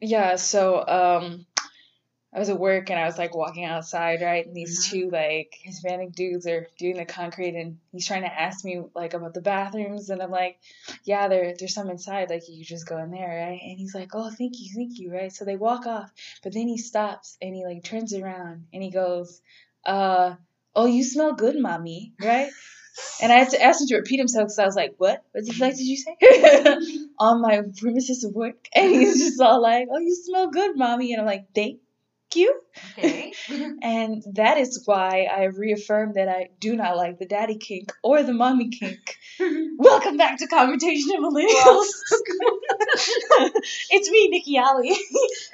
yeah, so um I was at work and I was like walking outside, right? And these Mhm. two like Hispanic dudes are doing the concrete and he's trying to ask me like about the bathrooms and I'm like, Yeah, there there's some inside, like you just go in there, right? And he's like, Oh, thank you, thank you, right? So they walk off, but then he stops and he like turns around and he goes, Uh, oh you smell good, mommy, right? And I had to ask him to repeat himself because I was like, "What? What the fuck did you say?" On my premises of work, and he's just all like, "Oh, you smell good, mommy," and I'm like, "Thank you." Okay. And that is why I reaffirm that I do not like the daddy kink or the mommy kink. Welcome back to Conversation of Millennials. it's me, Nikki Ali.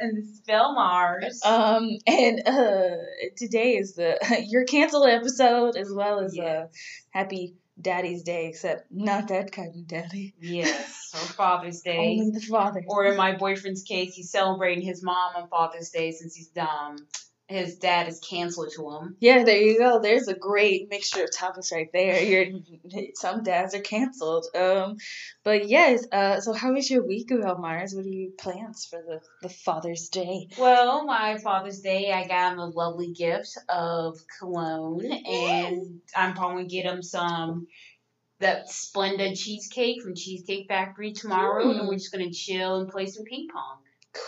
and this is Phil Mars. Um, and uh, today is the your canceled episode as well as uh, Yes. Happy Daddy's Day, except not that kind of daddy. yes, or Father's Day. Only the father. Or in my boyfriend's case, he's celebrating his mom on Father's Day since he's dumb. His dad is canceled to him. Yeah, there you go. There's a great mixture of topics right there. You're, some dads are canceled. Um, but yes. Uh, so how was your week about Mars? What are your plans for the the Father's Day? Well, my Father's Day, I got him a lovely gift of cologne, and I'm probably gonna get him some that Splenda cheesecake from Cheesecake Factory tomorrow, Mm. and we're just gonna chill and play some ping pong.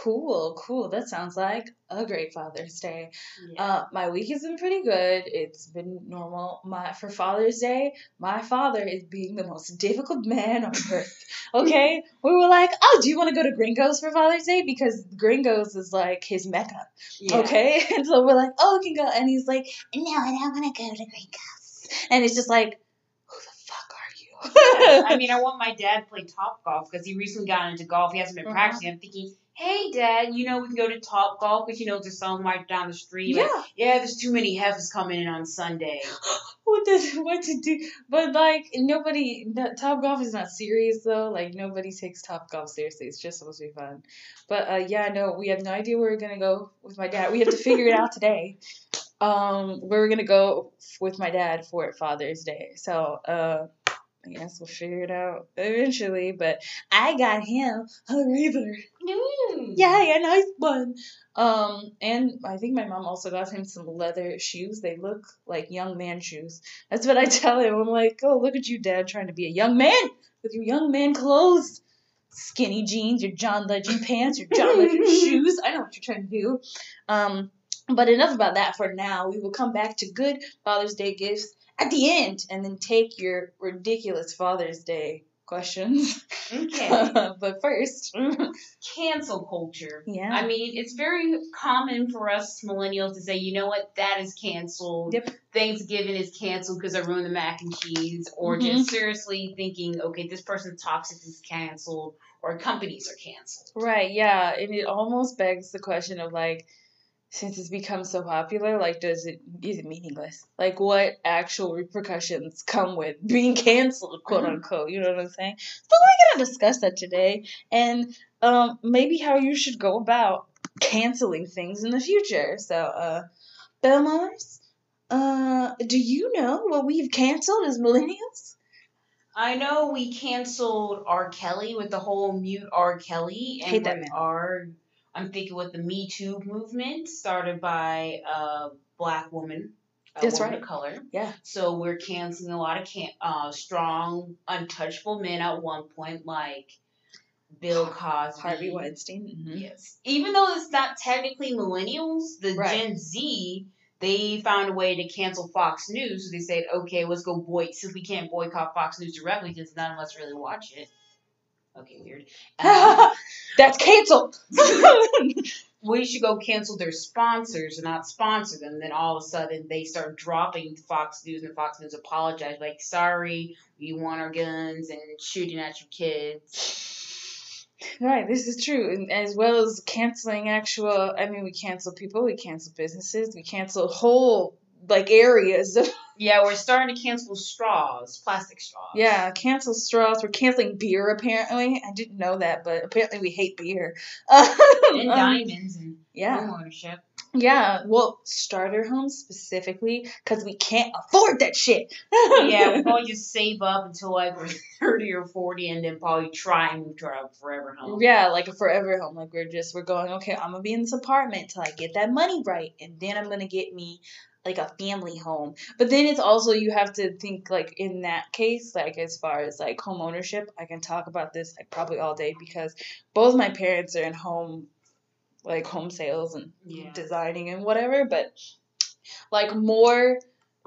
Cool, cool. That sounds like a great Father's Day. Yeah. Uh, my week has been pretty good. It's been normal. My for Father's Day, my father is being the most difficult man on earth. Okay, we were like, oh, do you want to go to Gringos for Father's Day? Because Gringos is like his mecca. Yeah. Okay, and so we're like, oh, we can go, and he's like, no, I don't want to go to Gringos. And it's just like, who the fuck are you? I mean, I want my dad to play Topgolf because he recently got into golf. He hasn't been Uh-huh. practicing. I'm thinking, hey, dad, you know we can go to Topgolf because you know there's some right down the street. Like, yeah. yeah, there's too many heifers coming in on Sunday. what does what to do but like nobody no, Topgolf is not serious though like nobody takes Topgolf seriously it's just supposed to be fun but uh yeah no we have no idea where we're gonna go with my dad we have to figure it out today um where we're gonna go with my dad for father's day so uh I guess we'll figure it out eventually, but I got him a Reaver. Yeah, a nice one. Um, and I think my mom also got him some leather shoes. They look like young man shoes. That's what I tell him. I'm like, oh, look at you, dad, trying to be a young man with your young man clothes. Skinny jeans, your John Legend pants, your John Legend shoes. I know what you're trying to do. Um, but enough about that for now. We will come back to good Father's Day gifts at the end and then take your ridiculous Father's Day questions. Okay. but first, Cancel culture. yeah. I mean, it's very common for us millennials to say, you know what, that is canceled. Yep. Thanksgiving is canceled because I ruined the mac and cheese. Or Mhm. just seriously thinking, okay, this person's toxic is canceled. Or companies are canceled. Right, yeah, and it almost begs the question of like, since it's become so popular, like, does it is it meaningless? Like, what actual repercussions come with being canceled, quote Mhm. unquote? You know what I'm saying? So we're gonna discuss that today, and um, maybe how you should go about canceling things in the future. So, uh, Bill Mars, uh, do you know what we've canceled as millennials? I know we canceled R. Kelly with the whole mute R. Kelly and Hate that with man. our I'm thinking with the Me Too movement started by a black woman, a That's woman right. of color. Yeah. So we're canceling a lot of can- uh, strong, untouchable men at one point, like Bill Cosby, Harvey Weinstein. mhm. Yes. Even though it's not technically millennials, the Right. Gen Z, they found a way to cancel Fox News. So they said, okay, let's go boy since we can't boycott Fox News directly because none of us really watch it. Okay, weird. Um, That's canceled. we should go cancel their sponsors and not sponsor them. Then all of a sudden they start dropping Fox News and Fox News apologize like, sorry, we want our guns and shooting at your kids. Right, this is true. And as well as canceling actual, I mean, we cancel people, we cancel businesses, we cancel whole like areas of Yeah, we're starting to cancel straws, plastic straws. yeah, cancel straws. We're canceling beer apparently. I didn't know that, but apparently we hate beer. And Um, diamonds and Yeah. Home ownership. Yeah. Well, starter homes specifically because we can't afford that shit. yeah, we'll probably just save up until like we're 30 or 40 and then probably try and move to our forever home. Yeah, like a forever home. Like we're just we're going, okay, I'm gonna be in this apartment till I get that money right, and then I'm gonna get me like a family home. But then it's also you have to think like in that case, like as far as like home ownership, I can talk about this like probably all day because both my parents are in home like home sales and Yeah. designing and whatever, but like more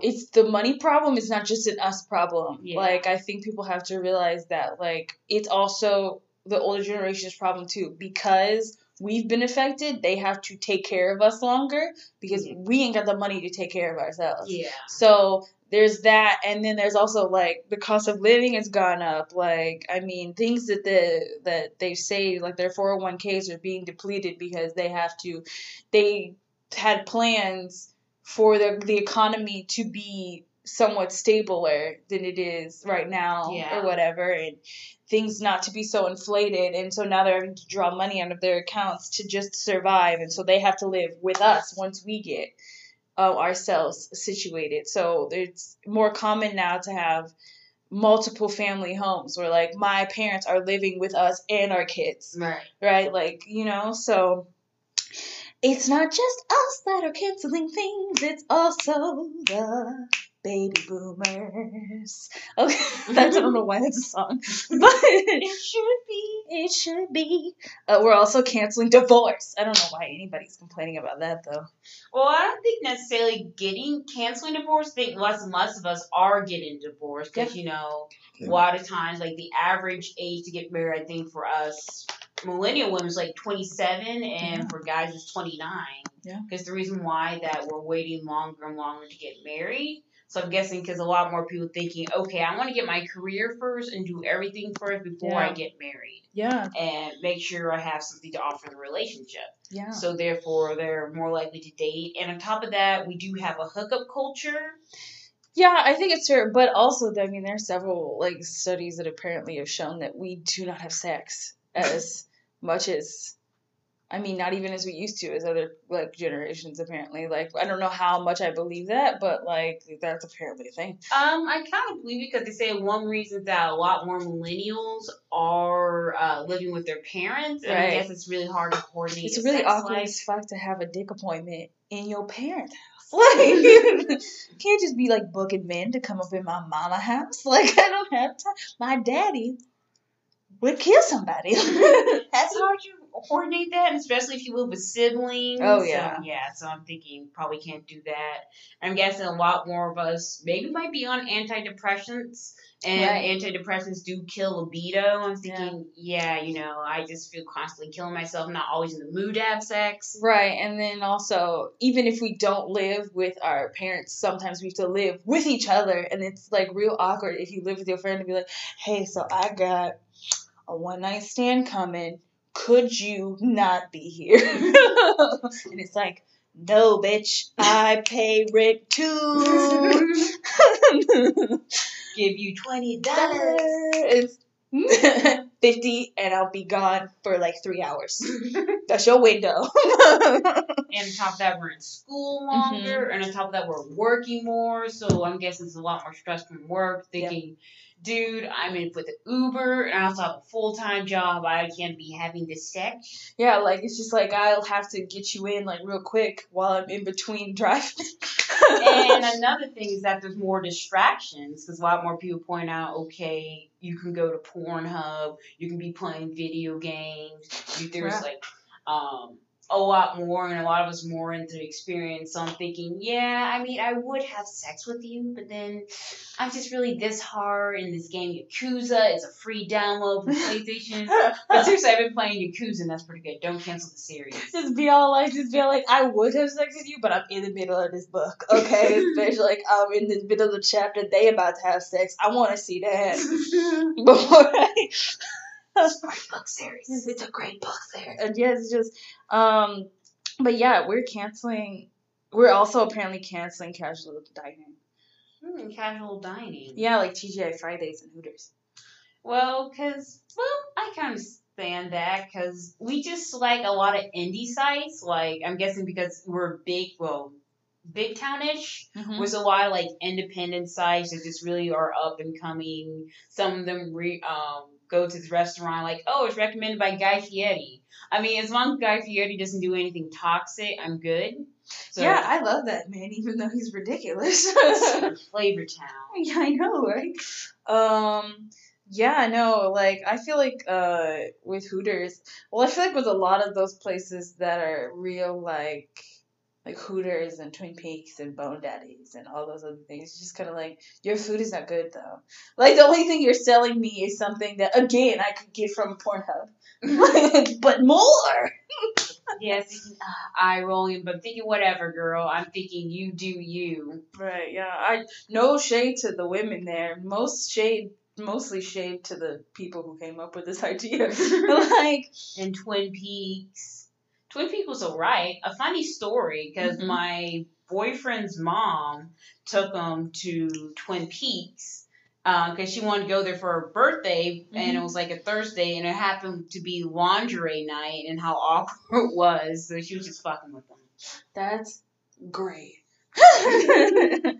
it's the money problem it's not just an us problem. Yeah. Like I think people have to realize that like it's also the older generation's problem too because we've been affected, they have to take care of us longer because we ain't got the money to take care of ourselves. Yeah. So there's that, and then there's also like the cost of living has gone up. Like I mean, things that the that they say like their 401ks are being depleted because they have to, they had plans for the the economy to be somewhat stabler than it is right now Yeah. or whatever, and things not to be so inflated, and so now they're having to draw money out of their accounts to just survive, and so they have to live with us once we get uh, ourselves situated. So it's more common now to have multiple family homes where like my parents are living with us and our kids, Right. right? Like, you know, so it's not just us that are canceling things, it's also the baby boomers. Okay, that's, I don't know why that's a song, but it should be, it should be. Uh, we're also canceling divorce. I don't know why anybody's complaining about that though. Well, I don't think necessarily getting canceling divorce. I think less and less of us are getting divorced because you know Yeah. a lot of times like the average age to get married. I think for us millennial women is like twenty seven, and Yeah. for guys it's twenty nine. Yeah. Because the reason why that we're waiting longer and longer to get married. So I'm guessing because a lot more people thinking, okay, I want to get my career first and do everything first before I get married, Yeah, and make sure I have something to offer the relationship. yeah. So therefore, they're more likely to date. And on top of that, we do have a hookup culture. Yeah, I think it's fair, but also, I mean, there are several like studies that apparently have shown that we do not have sex as much as, I mean, not even as we used to as other like generations. Apparently, like I don't know how much I believe that, but like that's apparently a thing. Um, I kind of believe it because they say one reason that a lot more millennials are uh, living with their parents, and I guess it's really hard to coordinate. It's a really awkward life. as fuck to have a dick appointment in your parents' house. Like, can't just be like booking men to come up in my mama house. Like, I don't have time. My daddy would kill somebody. That's hard to coordinate that, especially if you live with siblings. Oh, yeah. Um, yeah. So I'm thinking probably can't do that. I'm guessing a lot more of us maybe might be on antidepressants, and Right. antidepressants do kill libido. I'm thinking, yeah. you know, I just feel constantly killing myself, not always in the mood to have sex. Right, and then also, even if we don't live with our parents, sometimes we have to live with each other, and it's like real awkward if you live with your friend and be like, "Hey, so I got a one night stand coming. Could you not be here?" and it's like, "No, bitch, I pay rent too." Give you twenty dollars. Fifty, and I'll be gone for like three hours. That's your window. and on top of that, we're in school longer, Mm-hmm. and on top of that, we're working more. So I'm guessing it's a lot more stress from work. Thinking, dude, I'm in with the Uber, and I also have a full time job. I can't be having this sex. Yeah, like it's just like I'll have to get you in like real quick while I'm in between driving. and another thing is that there's more distractions because a lot more people point out, okay, you can go to Pornhub, you can be playing video games. You, there's Yeah. like um, a lot more, and a lot of us more into the experience. So I'm thinking, yeah, I mean, I would have sex with you, but then I'm just really this hard in this game. Yakuza is a free download for PlayStation. but seriously, I've been playing Yakuza, and that's pretty good. Don't cancel the series. just be all like, just be like, I would have sex with you, but I'm in the middle of this book. Okay, especially like I'm in the middle of the chapter. They about to have sex. I want to see that before I. Great book series. It's a great book there. And yeah, it's just, um, but yeah, we're canceling. We're also apparently canceling casual dining. Hmm, casual dining. Yeah, like TGI Fridays and Hooters. Well, because, well, I kind of understand that because we just like a lot of indie sites. Like I'm guessing because we're big, well, big townish. Mhm. There's a lot of like independent sites that just really are up and coming. Some of them re, um, go to this restaurant like, oh, it's recommended by Guy Fieri. I mean, as long as Guy Fieri doesn't do anything toxic, I'm good. So, yeah, I love that man, even though he's ridiculous. Flavor Town. yeah, I know, right? Um, yeah, no, like I feel like uh with Hooters, well, I feel like with a lot of those places that are real, like like Hooters and Twin Peaks and Bone Daddies and all those other things, it's just kind of like your food is not good though. Like the only thing you're selling me is something that again I could get from Pornhub, but more. Yes, you can, uh, eye rolling, but thinking whatever, girl. I'm thinking you do you. Right, yeah. I no shade to the women there. Most shade mostly shade to the people who came up with this idea. like And Twin Peaks. Twin Peaks was alright. A funny story because Mhm. my boyfriend's mom took him to Twin Peaks because she wanted to go there for her birthday, and it Mhm. was like a Thursday, and it happened to be lingerie night, and how awkward it was. So she was just fucking with them. that's great.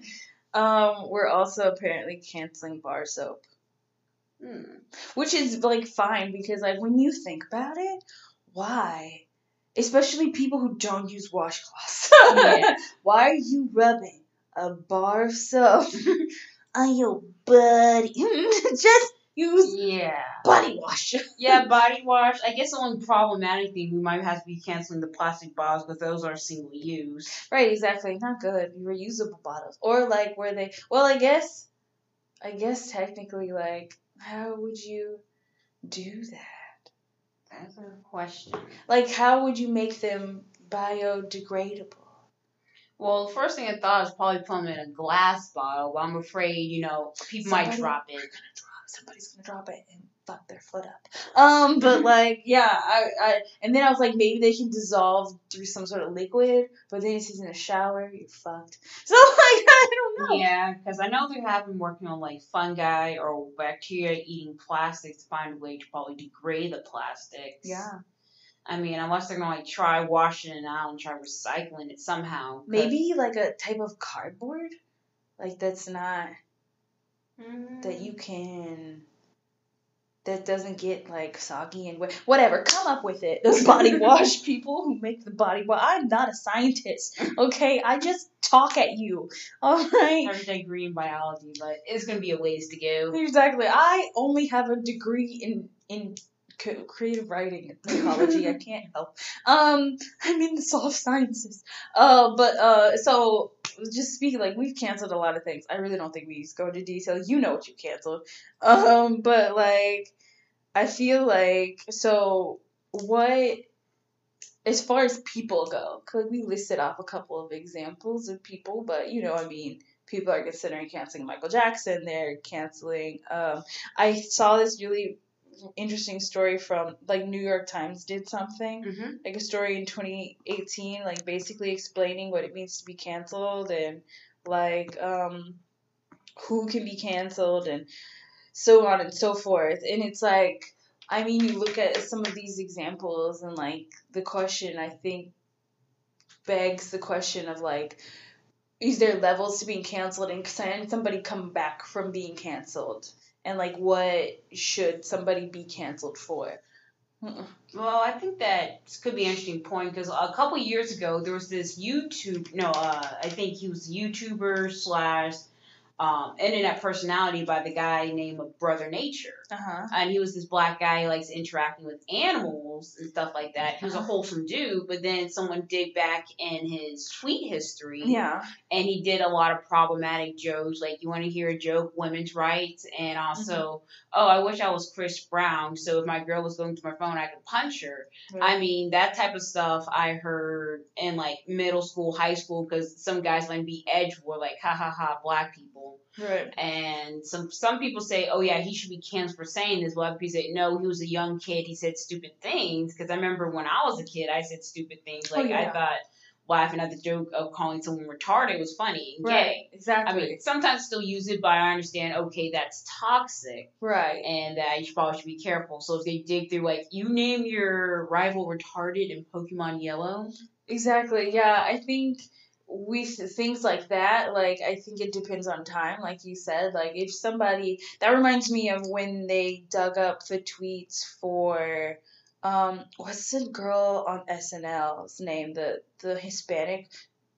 um, we're also apparently canceling bar soap. Hmm. Which is like fine because like when you think about it, why? Especially people who don't use washcloths. Yeah. why are you rubbing a bar of soap on your body? Just use Yeah. body wash. Yeah, body wash. I guess the only problematic thing we might have to be canceling the plastic bottles but those are single use. Right, exactly. Not good. Reusable bottles. Or like where they well I guess I guess technically like how would you do that? That's a question. Like how would you make them biodegradable? Well, the first thing I thought is probably put them in a glass bottle, but I'm afraid, you know, people might drop it. drop somebody's gonna drop it and fuck their foot up. Um, but like, yeah, I, I, and then I was like, maybe they can dissolve through some sort of liquid, but then it's in a shower, you're fucked. So like, I don't know. Yeah, because I know they have been working on like fungi or bacteria eating plastics to find a way to probably degrade the plastics. Yeah. I mean, unless they're gonna like try washing it out and try recycling it somehow. Maybe like a type of cardboard, like that's not Mm. that you can. That doesn't get like soggy and wet. Whatever, come up with it. Those body wash people who make the body wash. I'm not a scientist, okay? I just talk at you, all right? I have a degree in biology, but it's gonna be a ways to go. Exactly. I only have a degree in in creative writing and psychology. I can't help. Um, I'm in the soft sciences. Uh, but uh, so just speaking, like we've canceled a lot of things. I really don't think we need to go into detail. You know what you canceled. Um, but like, I feel like so what. As far as people go, could we listed off a couple of examples of people, but you know, I mean, people are considering canceling Michael Jackson. They're canceling. Um, I saw this really interesting story from like New York Times did something Mm-hmm. like a story in 2018, like basically explaining what it means to be canceled and like um, who can be canceled and so on and so forth. And it's like, I mean, you look at some of these examples and like the question, I think, begs the question of like, is there levels to being canceled and can somebody come back from being canceled? And like, what should somebody be canceled for? Mm-mm. Well, I think that could be an interesting point because a couple years ago there was this YouTube. No, uh, I think he was YouTuber slash um, internet personality by the guy named Brother Nature, Uh huh. and he was this black guy who likes interacting with animals and stuff like that. He was a wholesome dude, but then someone dig back in his tweet history, Yeah. and he did a lot of problematic jokes like you want to hear a joke? Women's rights? And also mm-hmm. oh i wish i was chris brown so if my girl was going through my phone i could punch her. I mean that type of stuff i heard in like middle school high school because some guys like be edge were like ha ha ha black people. Right. and some some people say oh yeah he should be canceled for saying this other people say no he was a young kid he said stupid things because i remember when i was a kid i said stupid things Oh, like i thought laughing at the joke of calling someone retarded was funny and Right. gay. I mean, sometimes still use it, but I understand. Okay, that's toxic, right. and that you probably should be careful. So if they dig through, like, you name your rival retarded in Pokemon Yellow, Exactly. Yeah, I think with things like that, like I think it depends on time, like you said. Like if somebody that reminds me of when they dug up the tweets for um what's the girl on SNL's name? The the Hispanic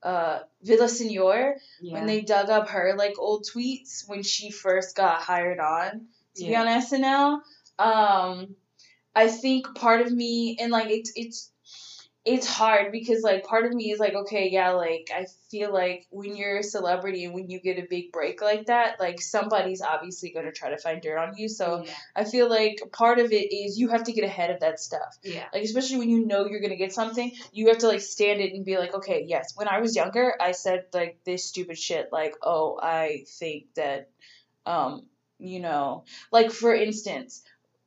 uh Villasenor yeah, when they dug up her like old tweets when she first got hired on to be on SNL. Um, I think part of me and like it's it's it's hard because like part of me is like okay yeah like I feel like when you're a celebrity and when you get a big break like that like somebody's obviously going to try to find dirt on you. So yeah, I feel like part of it is you have to get ahead of that stuff. Yeah, like especially when you know you're gonna get something, you have to like stand it and be like, okay, yes. When I was younger, I said like this stupid shit, like, oh, I think that, um, you know, like for instance,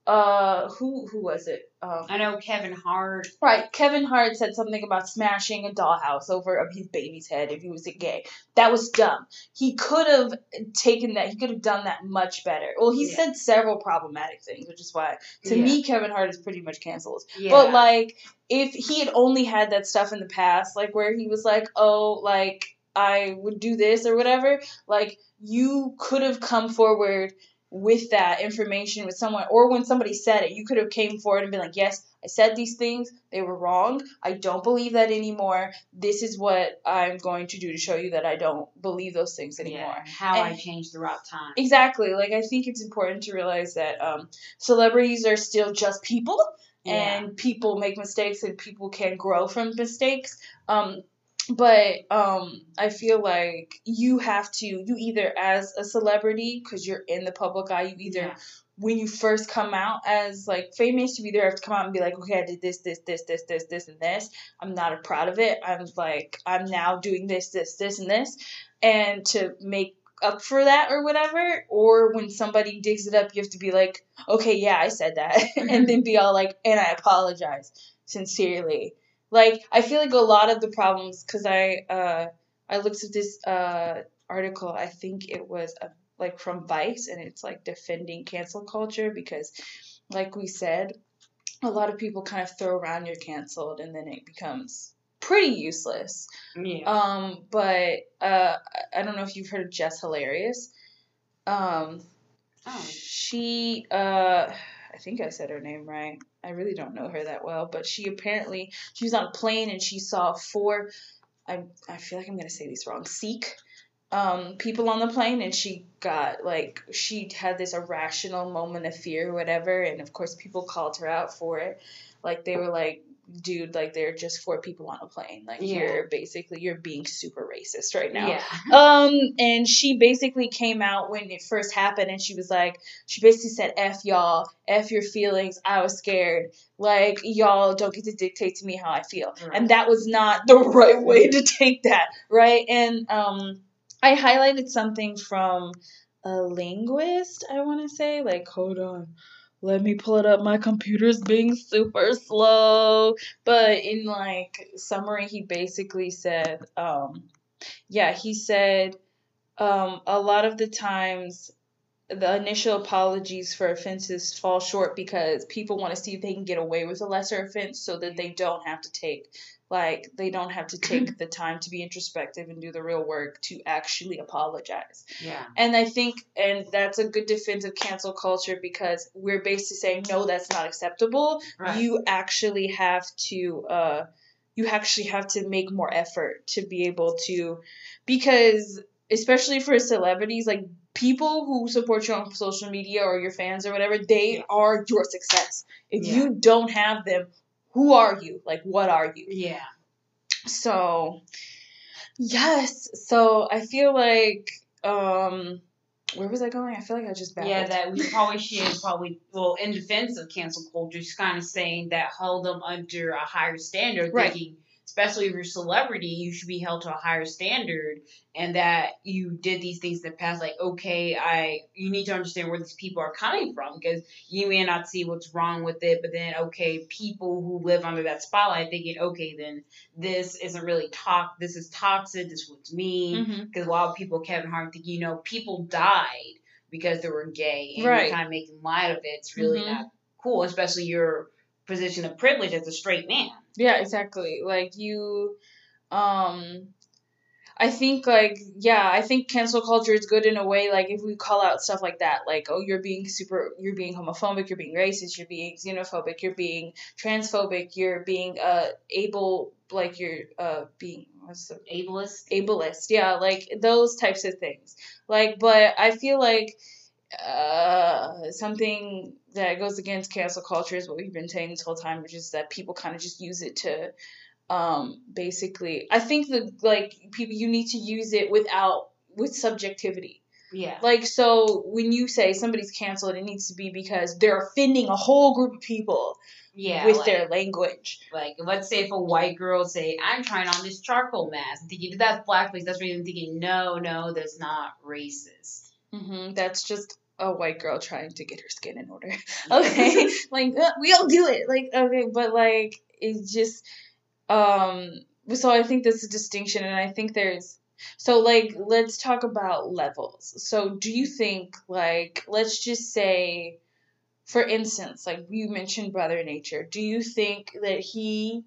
uh, who who was it? Um, I know Kevin Hart. right, Kevin Hart said something about smashing a dollhouse over his baby's head if he was a gay. That was dumb. He could have taken that. He could have done that much better. Well, he Yeah. said several problematic things, which is why to Yeah. me Kevin Hart is pretty much canceled. Yeah. But like, if he had only had that stuff in the past, like where he was like, "Oh, like I would do this or whatever," like you could have come forward with that information with someone, or when somebody said it, you could have came forward and been like, "Yes, I said these things. They were wrong. I don't believe that anymore. This is what I'm going to do to show you that I don't believe those things anymore." yeah, how I And- changed throughout time. Exactly. Like I think it's important to realize that um, celebrities are still just people, Yeah. and people make mistakes, and people can grow from mistakes. Um, but um, I feel like you have to, you either as a celebrity, because you're in the public eye, you either Yeah. when you first come out as like famous, you either have to come out and be like, okay, I did this, this, this, this, this, this, and this. I'm not proud of it. I'm like, I'm now doing this, this, this, and this, and to make up for that or whatever. Or when somebody digs it up, you have to be like, okay, yeah, I said that, and then be all like, and I apologize sincerely. Like I feel like a lot of the problems, because I uh I looked at this uh article. I think it was a like from Vice, and it's like defending cancel culture because, like we said, a lot of people kind of throw around you're canceled, and then it becomes pretty useless. yeah. Um, but uh, I- I don't know if you've heard of Jess Hilarious. Um, oh. she uh, I think I said her name right. I really don't know her that well, but she apparently she was on a plane and she saw four. I I feel like I'm gonna say these wrong. Sikh um people on the plane and she got like she had this irrational moment of fear or whatever and of course people called her out for it like they were like dude like there are just four people on a plane like Yeah. you're basically you're being super racist right now Yeah. um, and she basically came out when it first happened, and she was like, she basically said, "F y'all, f your feelings. I was scared. Like y'all don't get to dictate to me how I feel." Right. And that was not the right way to take that, right? And um, I highlighted something from a linguist. I want to say, like, hold on. Let me pull it up. My computer's being super slow. But in like summary, he basically said, um, yeah, he said um, a lot of the times the initial apologies for offenses fall short because people want to see if they can get away with a lesser offense so that they don't have to take like they don't have to take the time to be introspective and do the real work to actually apologize. Yeah. And I think, and that's a good defense of cancel culture because we're basically saying, no, that's not acceptable. Right. You actually have to, uh, you actually have to make more effort to be able to, because especially for celebrities, like people who support you on social media or your fans or whatever, they Yeah. are your success. If Yeah. you don't have them, who are you? Like, what are you? Yeah. So, yes. So I feel like, um, where was I going? I feel like I just babbled. Yeah, that we probably should probably well in defense of cancel culture, just kind of saying that hold them under a higher standard, Right. thinking especially if you're a celebrity, you should be held to a higher standard and that you did these things in the past like okay i you need to understand where these people are coming from because you may not see what's wrong with it but then okay people who live under that spotlight thinking okay then this isn't really talk this is toxic this was mean because Mm-hmm. a lot of people kevin hart think you know people died because they were gay and Right. you're kind of making light of it it's really Mhm. not cool especially your position of privilege as a straight man Yeah, exactly. Like you um I think like yeah, I think cancel culture is good in a way like if we call out stuff like that, like oh you're being super you're being homophobic, you're being racist, you're being xenophobic, you're being transphobic, you're being uh able like you're uh being what's the ableist ableist yeah like those types of things like but i feel like uh something that goes against cancel culture is what we've been saying this whole time which is that people kind of just use it to um basically i think the like people you need to use it without with subjectivity yeah like so when you say somebody's canceled it needs to be because they're offending a whole group of people yeah with like- their language Like, let's say if a white girl say, "I'm trying on this charcoal mask," I'm thinking that's blackface. That's what I'm thinking. No, no, that's not racist. hmm That's just a white girl trying to get her skin in order. okay, like we all do it. Like okay, but like it's just um. So I think that's a distinction, and I think there's so like let's talk about levels. So do you think like let's just say, for instance, like you mentioned Brother Nature. Do you think that he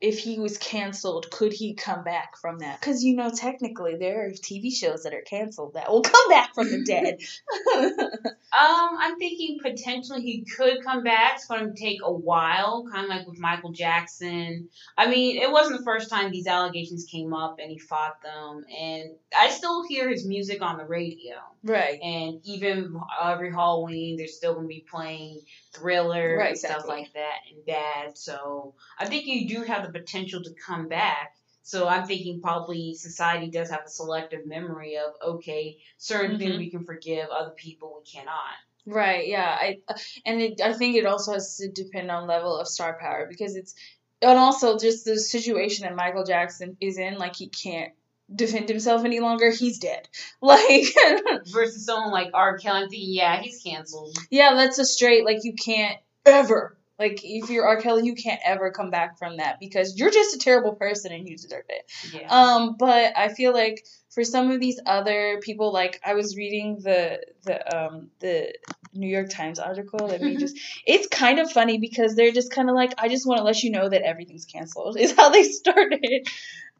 if he was canceled, could he come back from that? Because you know, technically, there are TV shows that are canceled that will come back from the dead. Um, I'm thinking potentially he could come back. It's going to take a while, kind of like with Michael Jackson. I mean, it wasn't the first time these allegations came up, and he fought them. And I still hear his music on the radio. right. And even every Halloween, they're still going to be playing Thriller Right, and stuff like that and Bad. So I think you do have the potential to come back. So I'm thinking probably society does have a selective memory of okay, certain things Mhm. we can forgive, other people we cannot. Right. Yeah. I and it, I think it also has to depend on level of star power because it's and also just the situation that Michael Jackson is in. Like he can't defend himself any longer. He's dead. Like Versus someone like R. Kelly, I'm thinking, yeah, he's canceled. yeah, that's a straight. Like you can't ever. Like if you're R. Kelly, you can't ever come back from that because you're just a terrible person and you deserve it. Yeah. Um, but I feel like for some of these other people, like I was reading the the um the New York Times article that we just it's kind of funny because they're just kind of like I just want to let you know that everything's canceled is how they started.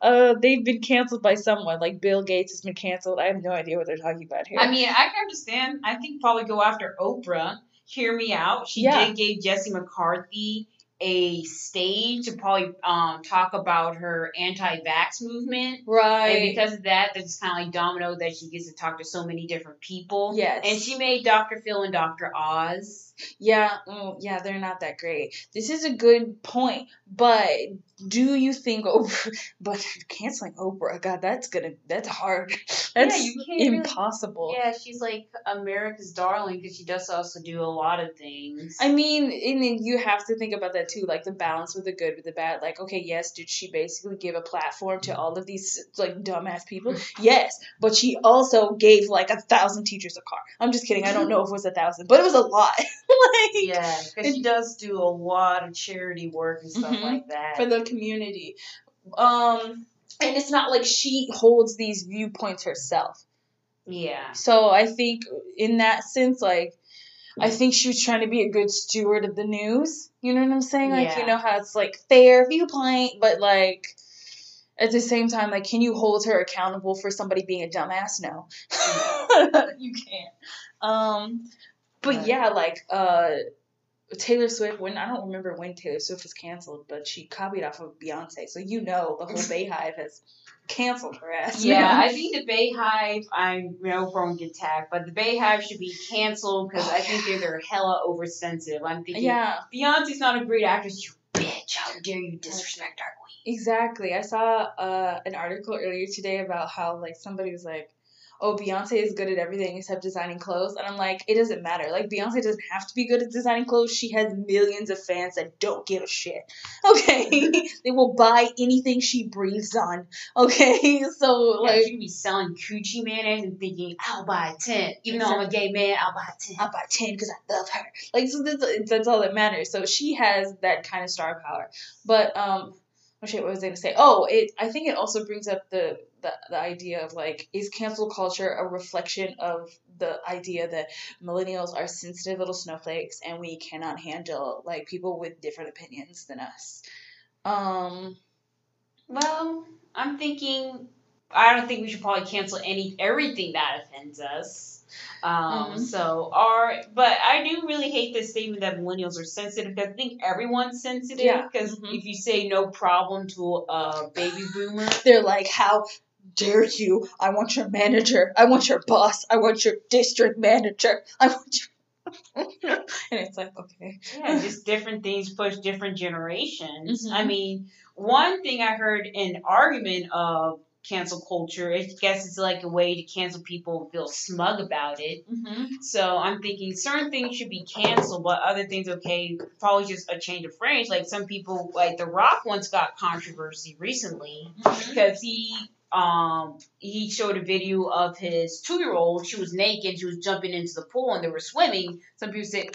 Uh, they've been canceled by someone like Bill Gates has been canceled. I have no idea what they're talking about here. I mean, I can understand. I think probably go after Oprah. Hear me out. She Yeah. did give Jenny McCarthy a stage to probably um, talk about her anti-vax movement. right? And because of that, that's kind of like domino that she gets to talk to so many different people. yes, And she made Dr. Phil and Dr. Oz. Yeah, mm, yeah, they're not that great. This is a good point, but do you think Oprah? But canceling Oprah, God, that's gonna that's hard. That's you can't really- impossible. Yeah, she's like America's darling because she does also do a lot of things. I mean, and then you have to think about that too, like the balance with the good with the bad. Like, okay, yes, did she basically give a platform to all of these like dumbass people? Yes, but she also gave like a thousand teachers a car. I'm just kidding. I don't know if it was a thousand, but it was a lot. like, yeah, because she does do a lot of charity work and stuff Mhm. like that. for the community. Um, and it's not like she holds these viewpoints herself. yeah. So I think in that sense, like, I think she was trying to be a good steward of the news. You know what I'm saying? Like, Yeah. you know how it's like fair viewpoint, but like at the same time, like, can you hold her accountable for somebody being a dumbass? No, you can't. Um, but yeah, like, uh, Taylor Swift. When I don't remember when Taylor Swift was canceled, but she copied off of Beyonce, so you know the whole Beyhive has canceled her ass. Yeah, now. I think the Beyhive, I know get tagged, but the Beyhive should be canceled because Oh, I think they're, they're hella oversensitive. I'm thinking, yeah. Beyonce's not a great actress, you bitch. How dare you disrespect our queen? Exactly. I saw uh, an article earlier today about how like somebody was like, oh, Beyonce is good at everything except designing clothes. And I'm like, it doesn't matter. Like, Beyonce doesn't have to be good at designing clothes. She has millions of fans that don't give a shit. Okay? they will buy anything she breathes on. Okay? So, Yeah, like, she be selling coochie mayonnaise and thinking, I'll buy 10. Even though I'm a gay man, I'll buy 10. I'll buy 10 because I love her. Like, so that's, that's all that matters. So she has that kind of star power. But, um, oh shit, what was I to say? Oh, it, I think it also brings up the, the, the idea of like, is cancel culture a reflection of the idea that millennials are sensitive little snowflakes and we cannot handle like people with different opinions than us? Um, Well, I'm thinking, I don't think we should probably cancel any everything that offends us. Um, Mhm. So, are but I do really hate this statement that millennials are sensitive because I think everyone's sensitive. Yeah. Because Mhm. if you say no problem to a baby boomer, they're like, how dare you? I want your manager. I want your boss. I want your district manager. I want you. and it's like, okay. Yeah, just different things push different generations. Mhm. I mean, one thing I heard an argument of cancel culture, I guess it's like a way to cancel people and feel smug about it. Mm-hmm. So I'm thinking certain things should be canceled, but other things, okay, probably just a change of phrase. Like some people, like The Rock once got controversy recently because he um he showed a video of his two year old. She was naked. She was jumping into the pool and they were swimming. Some people said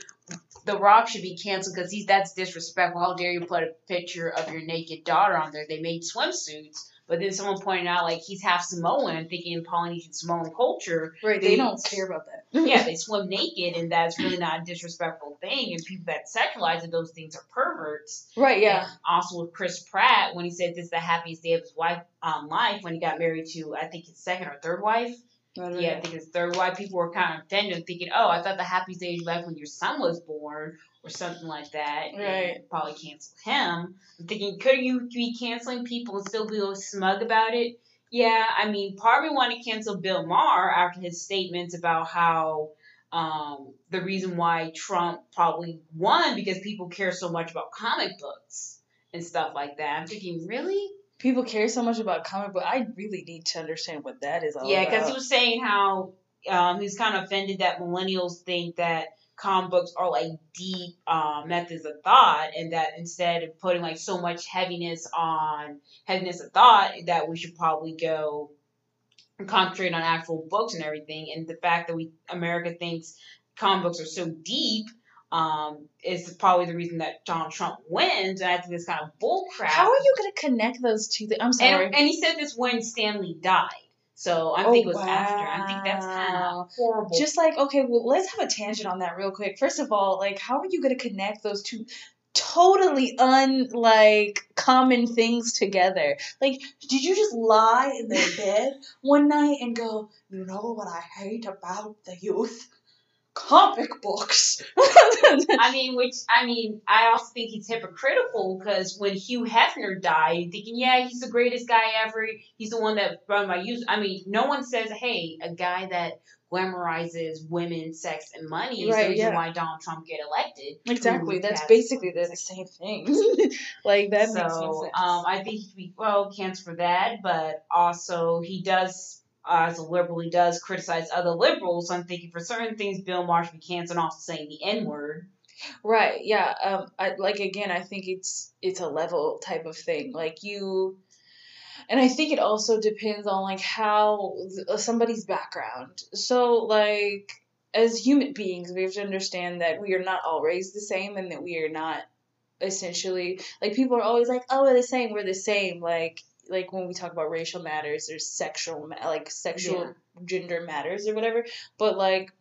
the Rock should be canceled because he's that's disrespectful. How dare you put a picture of your naked daughter on there? They made swimsuits. But then someone pointed out like he's half Samoan. Thinking Polynesian Samoan culture, Right, they They- don't care about that. yeah, they swim naked, and that's really not a disrespectful thing. And people that sexualize it, those things are perverts. Right, yeah. And also with Chris Pratt, when he said this is the happiest day of his wife um, life, when he got married to I think his second or third wife. Yeah, I think his third wife. People were kind of offended, thinking, "Oh, I thought the happiest day of your life when your son was born, or something like that." and Right. probably cancel him. I'm thinking, could you be canceling people and still be all smug about it? Yeah, I mean, of want to cancel Bill Maher after his statements about how um, the reason why Trump probably won because people care so much about comic books and stuff like that. I'm thinking, really? People care so much about comic book. I really need to understand what that is all Yeah, because he was saying how um, he's kind of offended that millennials think that comic books are like deep uh, methods of thought, and that instead of putting like so much heaviness on heaviness of thought, that we should probably go concentrate on actual books and everything. And the fact that we America thinks comic books are so deep. Um, is probably the reason that Donald Trump wins, and I think it's kind of bullcrap. How are you going to connect those two things? I'm sorry. And, and he said this when Stan Lee died. So I Oh, think it was after. I think that's kind of horrible. Just like, okay, well, let's have a tangent on that real quick. First of all, like, how are you going to connect those two totally unlike common things together? Like, did you just lie in their bed one night and go, you know what I hate about the youth? Comic books. I mean, which I mean, I also think he's hypocritical because when Hugh Hefner died, thinking, yeah, he's the greatest guy ever. He's the one that brought my youth. I mean, no one says, hey, a guy that glamorizes women, sex, and money is Right, the reason yeah. why Donald Trump get elected. exactly. That's basically the same thing. like, that so, makes no sense. um, I think he well canceled for that, but also he does, uh, as a liberal, he does criticize other liberals. So I'm thinking for certain things, Bill Maher should be canceled, also saying the N word. Right. Yeah. Um. I, like again, I think it's it's a level type of thing. Like you, and I think it also depends on like how th- somebody's background. So like as human beings, we have to understand that we are not all raised the same, and that we are not essentially like people are always like, oh, we're the same. We're the same. Like like when we talk about racial matters, there's sexual like sexual Yeah. gender matters or whatever. But like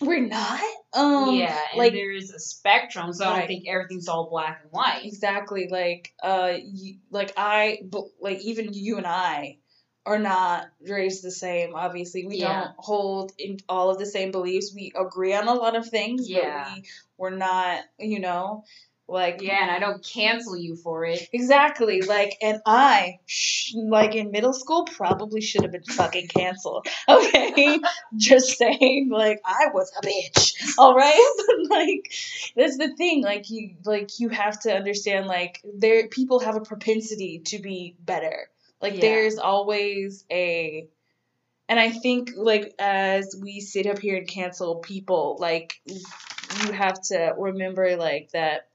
we're not. Um. yeah, like- there is a spectrum, so I don't think everything's all black and white. Exactly. Like, uh, you, like I, but like even you and I are not raised the same. Obviously, we Yeah. don't hold in all of the same beliefs. We agree on a lot of things, Yeah. but we we're not. You know, like Yeah, and I don't cancel you for it. Exactly. Like, and I, sh- like in middle school, probably should have been fucking canceled. Okay, just saying. Like, I was a bitch. All right, but like, that's the thing. Like, you, like, you have to understand. Like, there, people have a propensity to be better. Like, Yeah. there's always a and I think like as we sit up here and cancel people, like you have to remember like that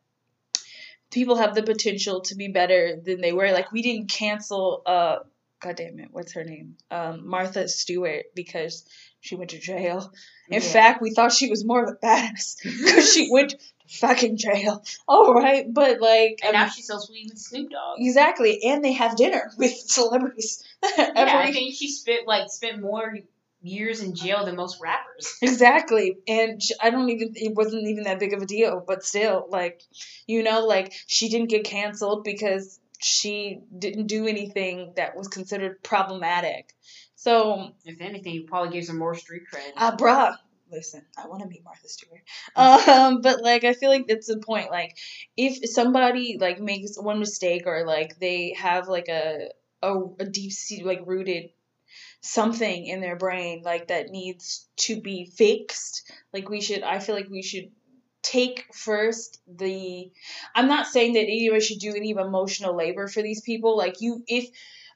people have the potential to be better than they were. Like we didn't cancel uh god damn it, what's her name? Um Martha Stewart because she went to jail. In Yeah. fact, we thought she was more of a badass because she went to fucking jail. All right, but like And I now mean, she's so sweet with Snoop Dogg. exactly, and they have dinner with celebrities. Yeah, I think she spent like spent more years in jail than most rappers. Exactly. And sh- I don't even, it wasn't even that big of a deal, but still, like, you know, like, she didn't get canceled because she didn't do anything that was considered problematic. So, If anything, it probably gives her more street cred. uh, bruh, listen, I want to meet Martha Stewart. Um, but, like, I feel like that's the point. Like, if somebody, like, makes one mistake or, like, they have, like, a, a, a deep seat, like, rooted something in their brain like that needs to be fixed. Like we should i feel like we should take first the i'm not saying that anyone should do any emotional labor for these people. Like you if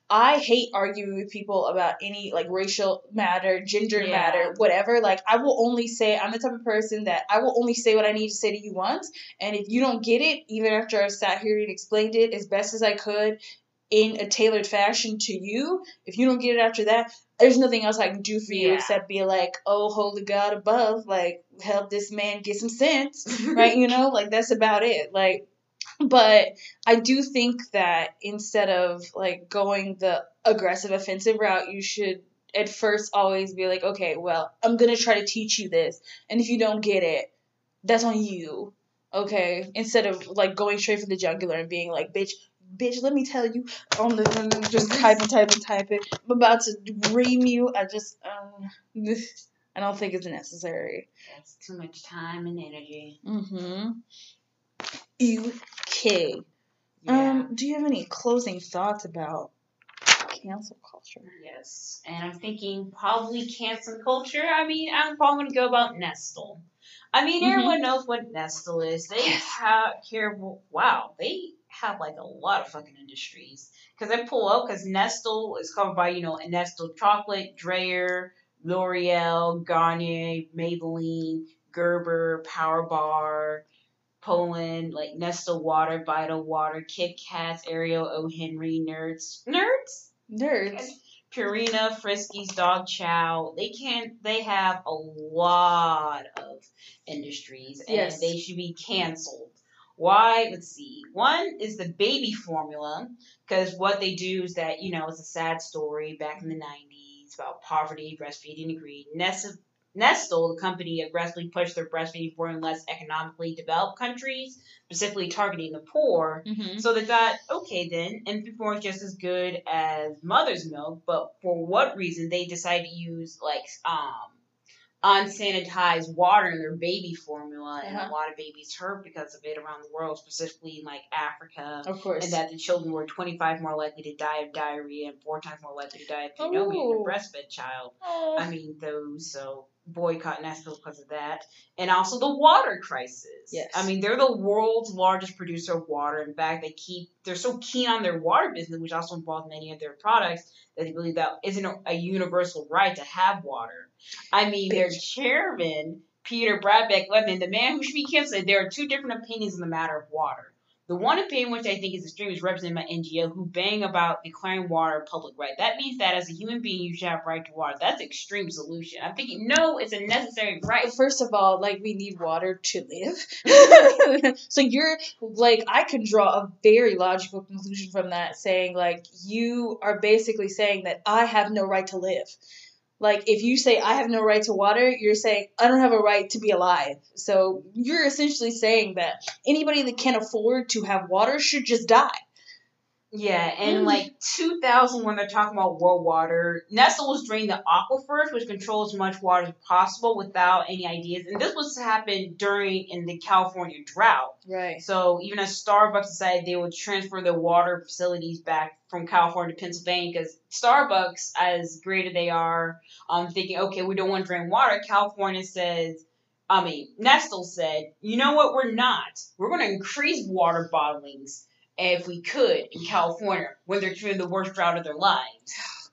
i hate arguing with people about any like racial matter gender Yeah. matter whatever. Like i will only say i'm the type of person that i will only say what i need to say to you once. And if you don't get it even after i sat here and explained it as best as i could in a tailored fashion to you if you don't get it after that there's nothing else I can do for you Yeah. except be like, oh, holy God above, like, help this man get some sense, right? You know, like, that's about it. Like, but I do think that instead of like going the aggressive, offensive route, you should at first always be like, okay, well, I'm gonna try to teach you this, and if you don't get it, that's on you, okay? Instead of like going straight for the jugular and being like, bitch, bitch, let me tell you, on the just type and type and type it. I'm about to ream you. I just, um, I don't think it's necessary. That's too much time and energy. Mm-hmm. Okay. Yeah. Um, do you have any closing thoughts about cancel culture? Yes, and I'm thinking probably cancel culture. I mean, I'm probably gonna go about Nestle. I mean, Mhm. everyone knows what Nestle is. They Yes. have care. Wow, they have like a lot of fucking industries. Because I pull up because Nestle is covered by you know Nestle chocolate, Dreyer, L'Oreal, Garnier, Maybelline, Gerber, Power Bar. Poland, like Nestle Water, Vital Water, Kit Kats, Ariel, O. Henry, Nerds. Nerds? Nerds. Purina, Friskies, Dog Chow, they can't. they have a lot of industries and Yes. they should be canceled. Why? Let's see. One is the baby formula because what they do is that you know it's a sad story back in the '90s about poverty, breastfeeding, and greed. Nestle, Nestle, the company, aggressively pushed their breastfeeding for in less economically developed countries, specifically targeting the poor. Mm-hmm. So they thought, okay, then infant formula is just as good as mother's milk, but for what reason they decided to use like um unsanitized water in their baby formula, and Uh-huh. a lot of babies hurt because of it around the world, specifically in like Africa. Of course. And that the children were 25 more likely to die of diarrhea and four times more likely to die of pneumonia than a breastfed child. Oh. I mean, those, so boycott Nestle because of that. And also the water crisis. Yes. I mean, they're the world's largest producer of water. In fact, they keep, they're so keen on their water business, which also involves many of their products, that they believe that isn't a, a universal right to have water. I mean, their chairman, Peter Brabeck-Letmathe, the man who should be canceled, there are two different opinions in the matter of water. The one opinion which I think is extreme is represented by NGO who bang about declaring water a public right. That means that as a human being you should have right to water. That's extreme solution. I'm thinking no, it's a necessary right. First of all, like we need water to live. so you're like I can draw a very logical conclusion from that saying like you are basically saying that I have no right to live. Like if you say I have no right to water, you're saying I don't have a right to be alive. So you're essentially saying that anybody that can't afford to have water should just die. Yeah, and Mm. like 2000 when they're talking about world water, Nestle was draining the aquifers, which control as much water as possible without any ideas. And this was happened during in the California drought. Right. So even as Starbucks decided they would transfer their water facilities back from California to Pennsylvania, because Starbucks, as great as they are, um, thinking, okay, we don't want to drain water. California says, I mean, Nestle said, you know what? We're not. We're going to increase water bottlings if we could in mm-hmm. California when they're doing the worst drought of their lives. Oh,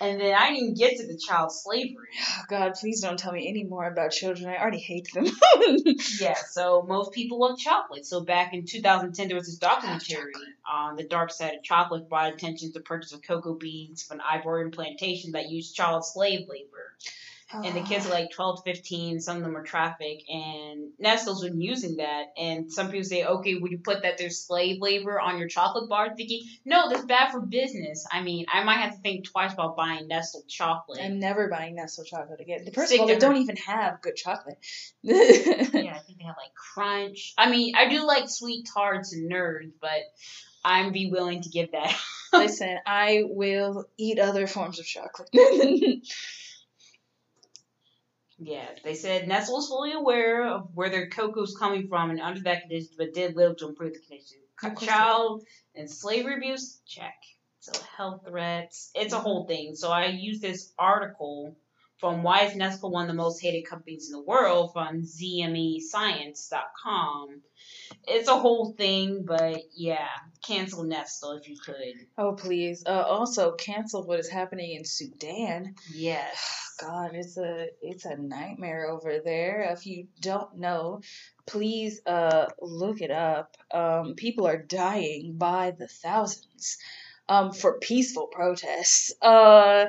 and then I didn't get to the child slavery. Oh, God, please don't tell me any more about children. I already hate them. yeah, so most people love chocolate. So back in 2010, there was this documentary on the dark side of chocolate brought attention to the purchase of cocoa beans from an Ivorian plantation that used child slave labor Oh, and the kids are like 12 to 15 some of them are trafficked and nestle's been using that and some people say okay would you put that there's slave labor on your chocolate bar? Thinking no that's bad for business. I mean i might have to think twice about buying nestle chocolate. I'm never buying nestle chocolate again. First Stick of all they don't even have good chocolate. Yeah i think they have like crunch. I mean i do like sweet tarts and nerds but i'm be willing to give that. Listen i will eat other forms of chocolate Yeah, they said Nestle was fully aware of where their cocoa's coming from and under that condition, but did little to improve the condition. Child and slavery abuse, check. So health threats, it's a whole thing. So I used this article from Why is Nestle one of the most hated companies in the world from ZMEScience.com. It's a whole thing, but yeah, cancel Nestle if you could. Oh please. Uh, also cancel what is happening in Sudan. Yes. God, it's a it's a nightmare over there. If you don't know, please uh look it up. Um, people are dying by the thousands um, for peaceful protests. Uh,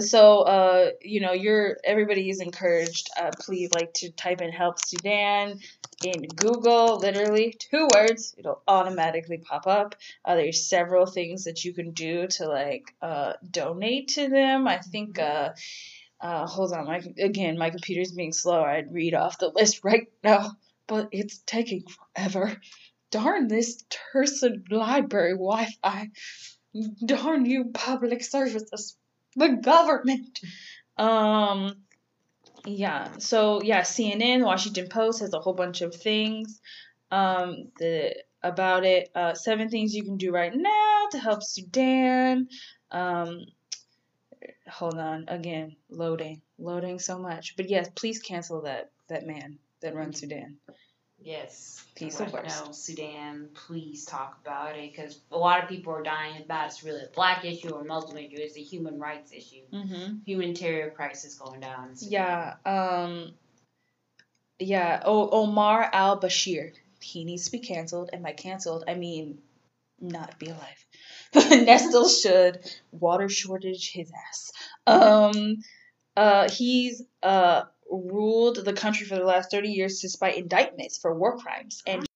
so uh, you know, you're everybody is encouraged. Uh, please like to type in "help Sudan" in Google. Literally two words, it'll automatically pop up. Uh, there's several things that you can do to like uh, donate to them. I think. Uh, uh, hold on, my again, my computer's being slow. I'd read off the list right now, but it's taking forever. Darn this Turson library Wi-Fi. Darn you public services. The government. Um yeah, so yeah, CNN, Washington Post has a whole bunch of things um the about it. Uh seven things you can do right now to help Sudan. Um hold on again loading loading so much but yes please cancel that that man that runs sudan yes. Peace right now sudan please talk about it because a lot of people are dying about it's really a black issue or muslim issue it's a human rights issue. Mm-hmm. humanitarian crisis going down. Yeah um yeah o- omar al-bashir. He needs to be canceled and by canceled i mean not be alive. Nestle should. Water shortage his ass. Um, uh, he's uh, ruled the country for the last 30 years despite indictments for war crimes and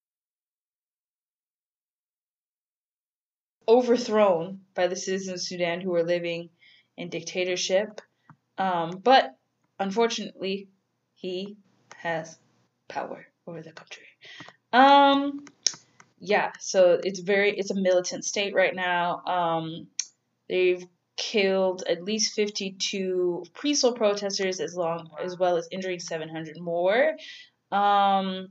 overthrown by the citizens of Sudan who are living in dictatorship. Um, but unfortunately, he has power over the country. Um, yeah, so it's very it's a militant state right now. Um, they've killed at least 52 peaceful protesters as long as well as injuring 700 more. Um,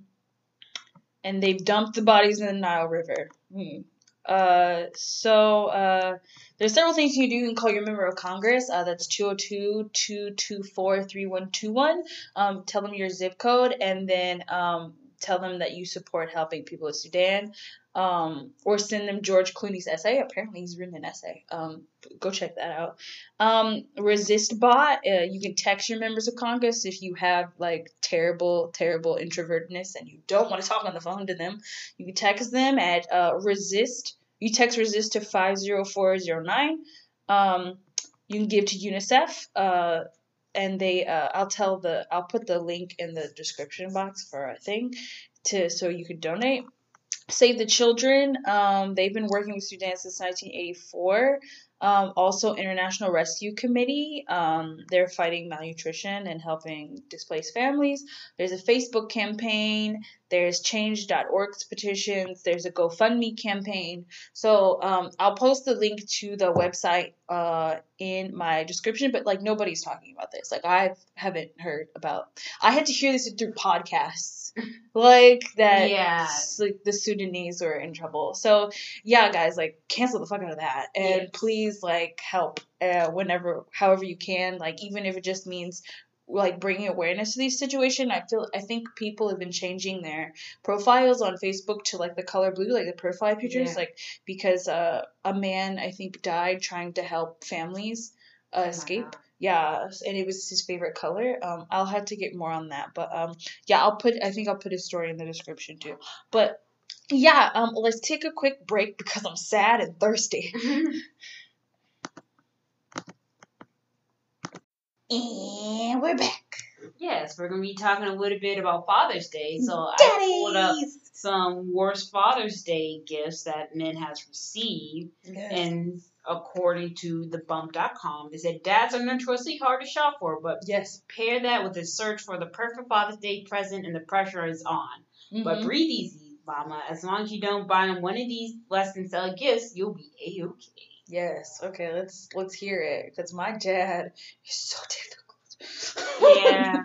and they've dumped the bodies in the Nile River. Hmm. Uh, so uh, there's several things you can do. You can call your member of Congress. Uh, that's 202-224-3121. Um, tell them your zip code, and then um, tell them that you support helping people in Sudan, um, or send them George Clooney's essay. Apparently, he's written an essay. Um, go check that out. Um, Resist Bot. Uh, you can text your members of Congress if you have like terrible, terrible introvertedness and you don't want to talk on the phone to them. You can text them at uh, Resist. You text Resist to five zero four zero nine. Um, you can give to UNICEF. Uh, and they uh, I'll tell the I'll put the link in the description box for a thing to so you could donate. Save the Children. Um, they've been working with Sudan since 1984. Um, also, International Rescue Committee. Um, they're fighting malnutrition and helping displaced families. There's a Facebook campaign. There's Change.org's petitions. There's a GoFundMe campaign. So um, I'll post the link to the website uh, in my description. But like nobody's talking about this. Like I haven't heard about. I had to hear this through podcasts like that yeah like the sudanese were in trouble so yeah guys like cancel the fuck out of that and yes. please like help uh, whenever however you can like even if it just means like bringing awareness to these situation i feel i think people have been changing their profiles on facebook to like the color blue like the profile pictures yeah. like because uh, a man i think died trying to help families uh, Escape. Yeah, and it was his favorite color. Um, I'll have to get more on that, but um, yeah, I'll put. I think I'll put his story in the description too. But yeah, um, let's take a quick break because I'm sad and thirsty. And we're back. yes, we're gonna be talking a little bit about Father's Day. So I pulled up some worst Father's Day gifts that men has received, Yes. and according to thebump.com, they said dads are notoriously hard to shop for, but yes. pair that with a search for the perfect Father's Day present, and the pressure is on. But Mhm. breathe easy, mama. As long as you don't buy them one of these less than seller gifts, you'll be a okay. Yes. Okay. Let's let's hear it because my dad is so difficult. Yeah.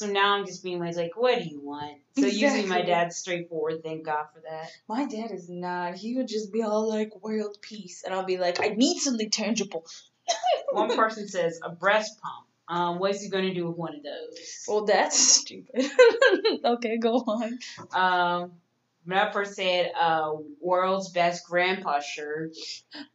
So now I'm just being like, what do you want? So usually my dad's straightforward. Thank God for that. My dad is not. He would just be all like world peace, and I'll be like, I need something tangible. One person says a breast pump. Um, what's he gonna do with one of those? Well, that's stupid. okay, go on. Um, another person said uh, world's best grandpa shirt.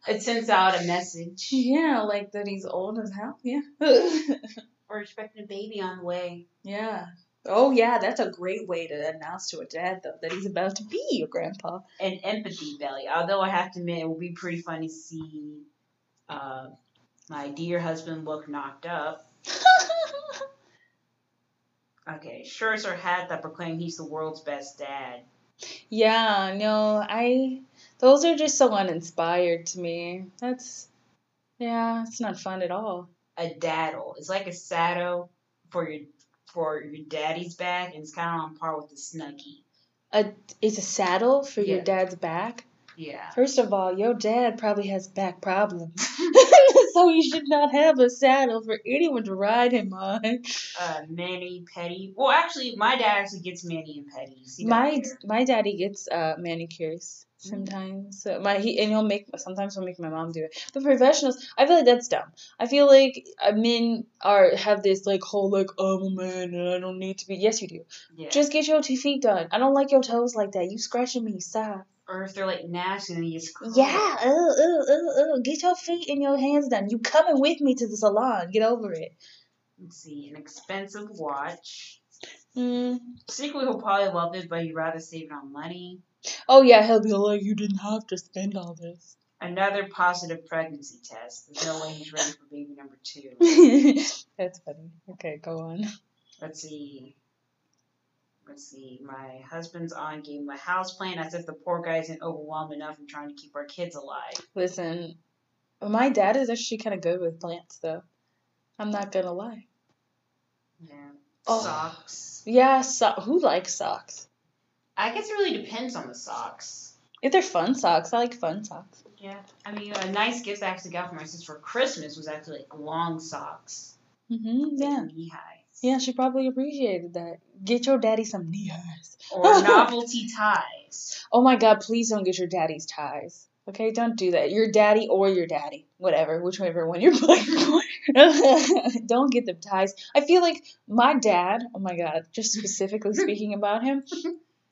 It sends out a message. Yeah, like that he's old as hell. Yeah. We're expecting a baby on the way. yeah. Oh yeah, that's a great way to announce to a dad though that he's about to be a grandpa. An empathy belly. Although I have to admit, it will be pretty funny to see uh, my dear husband look knocked up. Okay, shirts or hat that proclaim he's the world's best dad. yeah, no, I. Those are just so uninspired to me. That's. Yeah, it's not fun at all. A daddle. It's like a saddle for your for your daddy's back, and it's kind of on par with the snuggie. A, it's a saddle for your dad's back. Yeah. First of all, your dad probably has back problems. so he should not have a saddle for anyone to ride him on. Uh, mani petty. Well, actually, my dad actually gets mani and petties. My my daddy gets uh manicures sometimes. So my he and he'll make sometimes he'll make my mom do it. But professionals, I feel like that's dumb. I feel like uh, men are have this like whole like I'm a man and I don't need to be. Yes, you do. yeah. Just get your two feet done. I don't like your toes like that. You scratching me, stop. or if they're like gnashing and you just. Yeah, uh, uh, uh, uh, get your feet and your hands done. You coming with me to the salon? Get over it. Let's see, an expensive watch. Mm. Secretly, he'll probably love it, but he'd rather save it on money. Oh yeah, he'll be like, you didn't have to spend all this. Another positive pregnancy test. There's no way he's ready for baby number two. That's funny. Okay, go on. Let's see. Let's see. My husband's on game a house plan as if the poor guy isn't overwhelmed enough in trying to keep our kids alive. Listen, my dad is actually kind of good with plants, though. I'm not gonna lie. Yeah. Oh. Socks. Yeah, so- who likes socks? I guess it really depends on the socks. If they're fun socks, I like fun socks. Yeah. I mean, a nice gift I actually got for my sister for Christmas was actually like long socks. Mm-hmm. yeah. Knee highs. Yeah, she probably appreciated that. Get your daddy some knee highs. Or novelty ties. Oh my god, please don't get your daddy's ties. Okay, don't do that. Your daddy or your daddy. Whatever, whichever one you're playing for. don't get them ties. I feel like my dad, oh my god, just specifically speaking about him,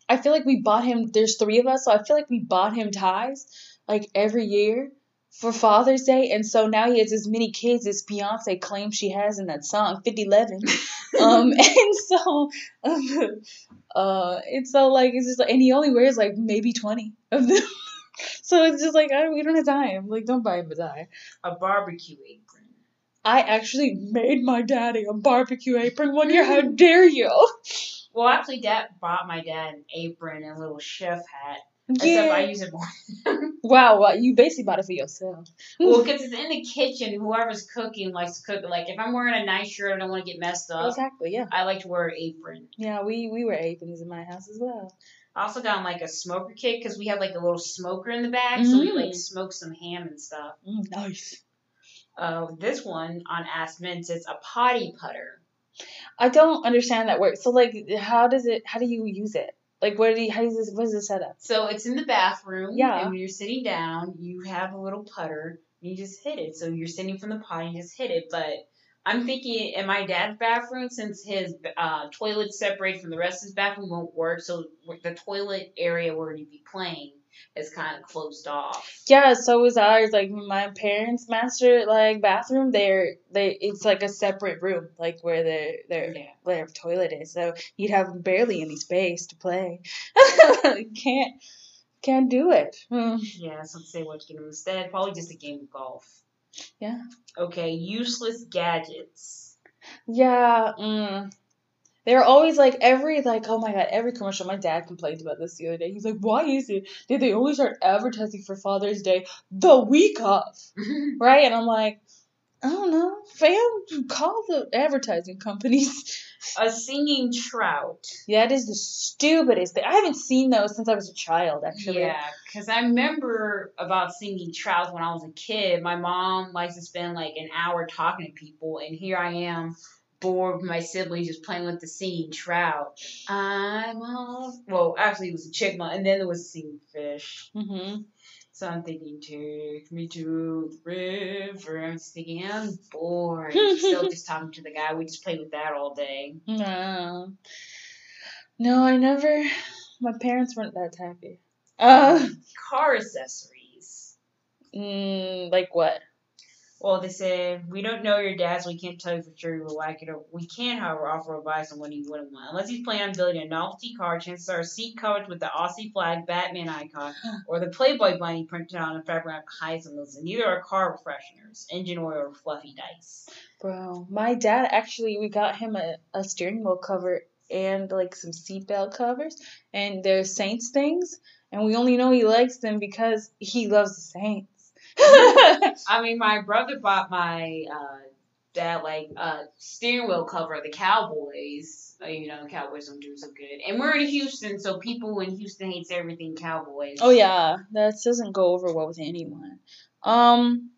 I feel like we bought him, there's three of us, so I feel like we bought him ties like every year for Father's Day, and so now he has as many kids as Beyonce claims she has in that song, 5011. um, and so, um, uh, it's so like, it's just like, and he only wears like maybe 20 of them. so it's just like, I, we don't have time. Like, don't buy him a tie. A barbecue apron. I actually made my daddy a barbecue apron one year. How dare you? Well, actually, Dad bought my dad an apron and a little chef hat. Yeah. Except I use it more. Wow, wow, you basically bought it for yourself. well, because it's in the kitchen. Whoever's cooking likes to cook. Like if I'm wearing a nice shirt, I don't want to get messed up. Exactly, yeah. I like to wear an apron. Yeah, we, we wear aprons in my house as well. I also got like a smoker kit because we have like a little smoker in the back, so we like Mm. smoke some ham and stuff. Mm, nice. Uh, this one on Ask Men says a potty putter. I don't understand that word. So, like, how does it, how do you use it? Like, where do you, how does this, what is the setup? So it's in the bathroom. Yeah. And when you're sitting down, you have a little putter and you just hit it. So you're sitting from the pot and you just hit it. But I'm thinking in my dad's bathroom, since his uh, toilet's separated from the rest of his bathroom, won't work. So the toilet area where you'd be playing is kind of closed off. Yeah, so was ours. Like my parents' master like bathroom, they're they it's like a separate room, like where their their Yeah. their toilet is. So you'd have barely any space to play. can't can't do it. Hmm. Yeah, so say what to get instead. Probably just a game of golf. Yeah. Okay, useless gadgets. Yeah. Mm. They're always like every like oh my god every commercial. My dad complained about this the other day. He's like, why is it that they always start advertising for Father's Day the week of, right? And I'm like, I don't know, fam. Call the advertising companies. a singing trout. Yeah, that is the stupidest thing. I haven't seen those since I was a child, actually. Yeah, because I remember about singing trouts when I was a kid. My mom likes to spend like an hour talking to people, and here I am, bored with my siblings just playing with the singing trout. I'm. Well, actually, it was a chipmunk, and then there was a singing fish. Mm-hmm. So I'm thinking, take me to the river. I'm just thinking, I'm bored. Still just talking to the guy. We just played with that all day. No. No, I never. My parents weren't that happy. Uh, Car accessories. mm, like what? Well, they eh, said we don't know your dad, so we can't tell you for sure you will like it. Or we can, however, offer advice on what he wouldn't want. Unless he's planning on building a novelty car, chances are seat covers with the Aussie flag, Batman icon, or the Playboy bunny printed on a fabric Heisels. And neither are car refresheners, engine oil, or fluffy dice. Bro, my dad actually, we got him a, a steering wheel cover and like some seatbelt covers, and they're Saints things, and we only know he likes them because he loves the Saints. I mean, my brother bought my uh, dad like uh, steering wheel cover of the Cowboys. Uh, you know, Cowboys don't do so good, and we're in Houston, so people in Houston hates everything Cowboys. oh yeah, that doesn't go over well with anyone. Um,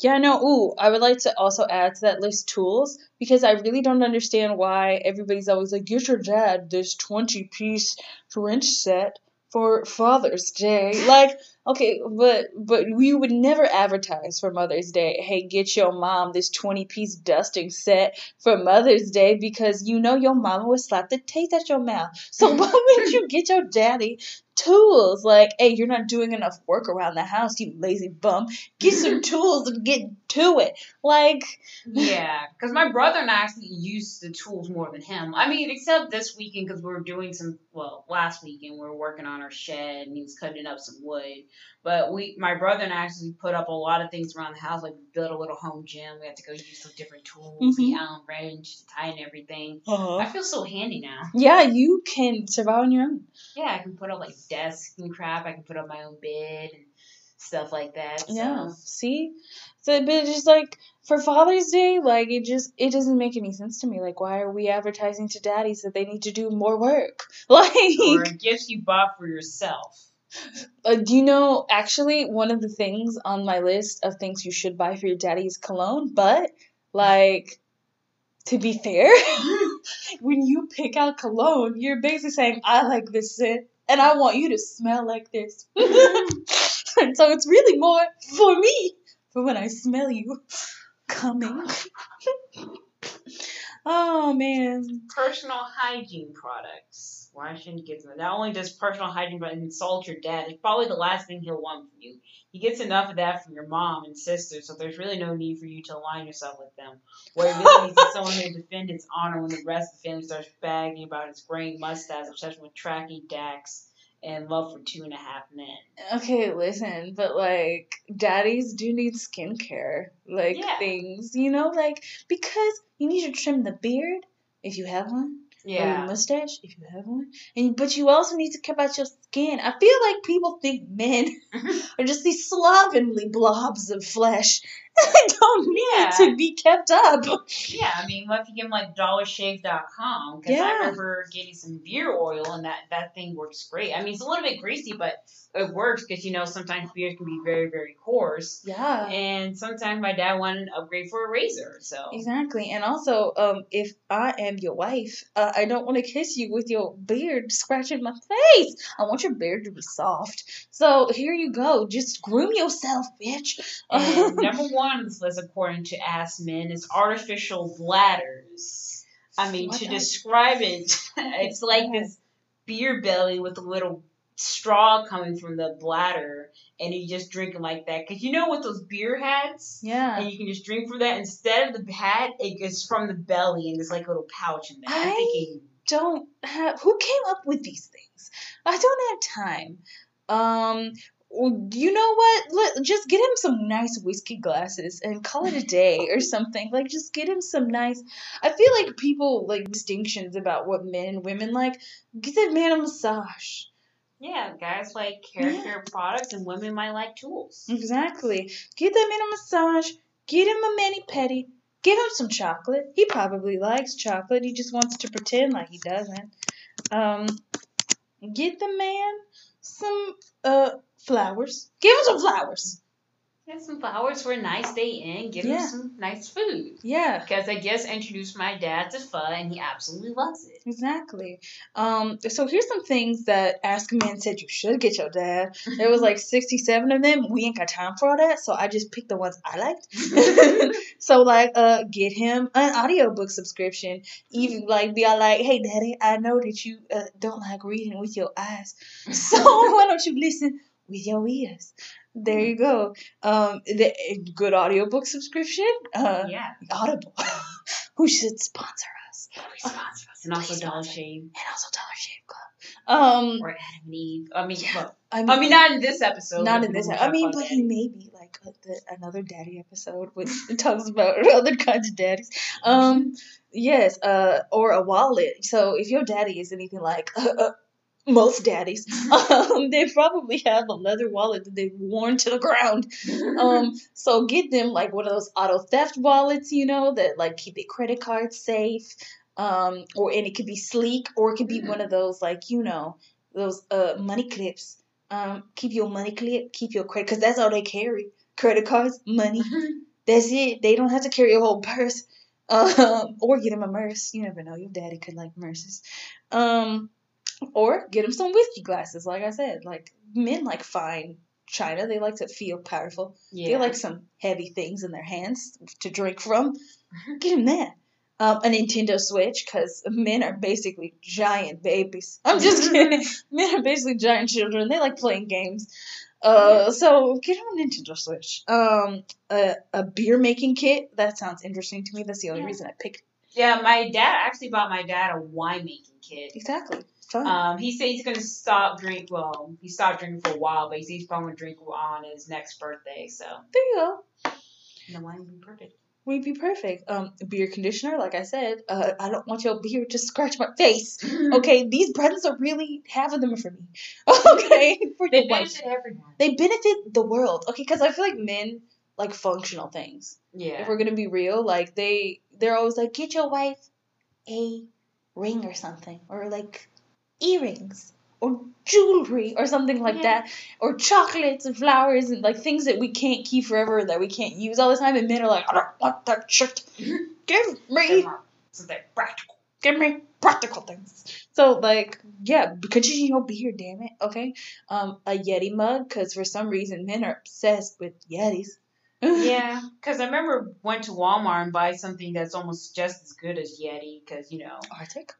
yeah, no. Ooh, I would like to also add to that list tools because I really don't understand why everybody's always like, get your dad this twenty piece wrench set for Father's Day. Like, okay, but but we would never advertise for Mother's Day. Hey, get your mom this twenty piece dusting set for Mother's Day because you know your mama would slap the taste out your mouth. So why would you get your daddy tools? Like, hey, you're not doing enough work around the house, you lazy bum. Get some tools and get to it. Like, Yeah, because my brother and I actually used the tools more than him. I mean, except this weekend because we were doing some. Well, last weekend we were working on our shed and he was cutting up some wood. But we, my brother and I, actually put up a lot of things around the house. Like we built a little home gym. We had to go use some different tools, the mm-hmm. Allen wrench, to tighten everything. Uh-huh. I feel so handy now. yeah, you can survive on your own. Yeah, I can put up like desks and crap. I can put up my own bed and stuff like that. So. Yeah. See? So but it's just like for Father's Day, like it just it doesn't make any sense to me. Like why are we advertising to daddies that they need to do more work? Like Or gifts you bought for yourself. uh, do you know actually one of the things on my list of things you should buy for your daddy is cologne, but like to be fair, when you pick out cologne, you're basically saying I like this scent and I want you to smell like this. and so it's really more for me for when I smell you coming. oh man. personal hygiene products. Why shouldn't get them? Not only does personal hygiene but insult your dad, it's probably the last thing he'll want from you. He gets enough of that from your mom and sister, so there's really no need for you to align yourself with them. What he really needs is someone who will defend his honor when the rest of the family starts bagging about his graying mustache, obsession with tracky Dax, and love for two and a half men. Okay, listen, but like daddies do need skincare, like Yeah. things, you know, like because you need to trim the beard if you have one, or your mustache if you have one, and but you also need to care about your skin. I feel like people think men are just these slovenly blobs of flesh that don't need Yeah. to be kept up. Yeah, I mean, what if you give him like dollarshave.com? Because Yeah. I remember getting some beer oil and that, that thing works great. I mean, it's a little bit greasy, but it works because, you know, sometimes beers can be very, very coarse. Yeah. And sometimes my dad wanted an upgrade for a razor. So, Exactly, and also, um, if I am your wife, uh, I don't want to kiss you with your beard scratching my face. I want your beard to be soft. So here you go. Just groom yourself, bitch. number one list, according to Ask Men, is artificial bladders. I mean, What to describe it, it's like this beer belly with a little straw coming from the bladder, and you just drink it like that. Cause you know with those beer hats, Yeah. and you can just drink from that instead of the hat, it gets from the belly, and there's like a little pouch in there. I'm thinking, don't have who came up with these things. I don't have time. Um you know what? Let, just get him some nice whiskey glasses and call it a day or something. Like, just get him some nice. I feel like people like distinctions about what men and women like. Get that man a massage. yeah, guys like hair Yeah. care products, and women might like tools. Exactly. Get that man a massage. Get him a mani pedi. Give him some chocolate. He probably likes chocolate. He just wants to pretend like he doesn't. Um, get the man some uh flowers. Give him some flowers. Get some flowers for a nice day in. Give Yeah. him some nice food. Yeah, Because I just introduced my dad to pho, and he absolutely loves it. exactly. Um, so here's some things that Ask a Man said you should get your dad. There was like 67 of them. We ain't got time for all that, so I just picked the ones I liked. so like uh get him an audiobook subscription even like be all like hey daddy i know that you uh, don't like reading with your eyes so why don't you listen with your ears there you go um the good audiobook subscription uh yeah. audible who should sponsor us Please sponsor us. And also Dollar. Shave and also dollar shave club um or Adam and Eve. I mean, Yeah. well, I mean, I mean, not in this episode. not in this. I mean, but he may be like uh, the, another daddy episode which talks about other kinds of daddies. Um, yes, uh, or a wallet. So if your daddy is anything like uh, uh, most daddies, um, they probably have a leather wallet that they've worn to the ground. Um, so get them like one of those auto theft wallets, you know, that like keep their credit cards safe. Um, or and it could be sleek, or it could be one of those like you know those uh money clips. Um, keep your money clip, keep your credit, cause that's all they carry: credit cards, money. That's it. They don't have to carry a whole purse. Um, or get him a merce. You never know. Your daddy could like merces. Um, or get him some whiskey glasses. Like I said, like men like fine china. They like to feel powerful. yeah. They like some heavy things in their hands to drink from. Get him that. Um, a Nintendo Switch, because men are basically giant babies. I'm just kidding. men are basically giant children. They like playing games. Uh, so get on Nintendo Switch. Um, a, a beer making kit. That sounds interesting to me. That's the only Yeah. reason I picked. yeah, my dad actually bought my dad a wine making kit. Exactly. Fun. Um, he said he's gonna stop drink. Well, he stopped drinking for a while, but he said he's probably gonna drink on his next birthday. So there you go. the wine would be perfect. We'd be perfect. Um, beer conditioner, like I said. Uh, I don't want your beer to scratch my face. Okay, these presents are really half of them for me. Okay, for They your wife. benefit everyone. They benefit the world. Okay, because I feel like men like functional things. Yeah. If we're gonna be real, like they they're always like, get your wife a ring or something, or like earrings or jewelry or something like Yeah. that, or chocolates and flowers and like things that we can't keep forever that we can't use all the time. And men are like, I don't want that shit. Give me Something practical. give me practical things. So like, yeah, continue your beer, damn it. Okay, um, a Yeti mug, because for some reason men are obsessed with Yetis. Yeah, because I remember went to Walmart and buy something that's almost just as good as Yeti. Because you know, Arctic.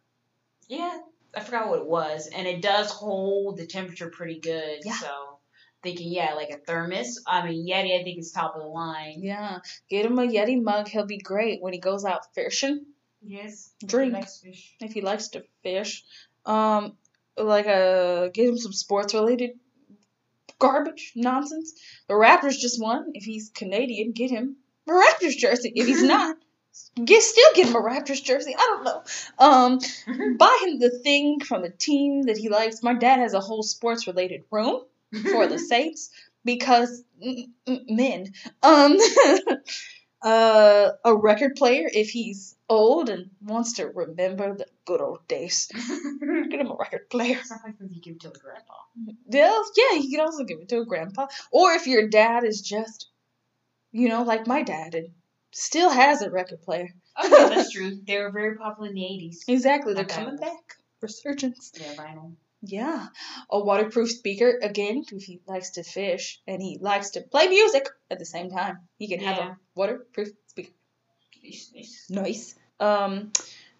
yeah, I forgot what it was, and it does hold the temperature pretty good. Yeah. So thinking, yeah, like a thermos. I mean, Yeti, I think is top of the line. Yeah, get him a Yeti mug. He'll be great when he goes out fishing. Yes. Drink. If he likes to fish. Um, like uh, get him some sports related garbage nonsense. The Raptors just won. If he's Canadian, get him a Raptors jersey. If he's not, get still get him a Raptors jersey. I don't know. Um, buy him the thing from the team that he likes. My dad has a whole sports related room for the Saints because mm, mm, men. Um, uh, a record player if he's old and wants to remember the good old days. Get him a record player. Sometimes you give to the grandpa. Yeah, yeah, you can also give it to a grandpa. Or if your dad is just, you know, like my dad and still has a record player. Oh yeah, that's true. They were very popular in the eighties. Exactly, they're Okay. coming back. Resurgence. Yeah, vinyl. Yeah. A waterproof speaker, again, if he likes to fish and he likes to play music at the same time. He can have a waterproof speaker. Nice. Nice. Um,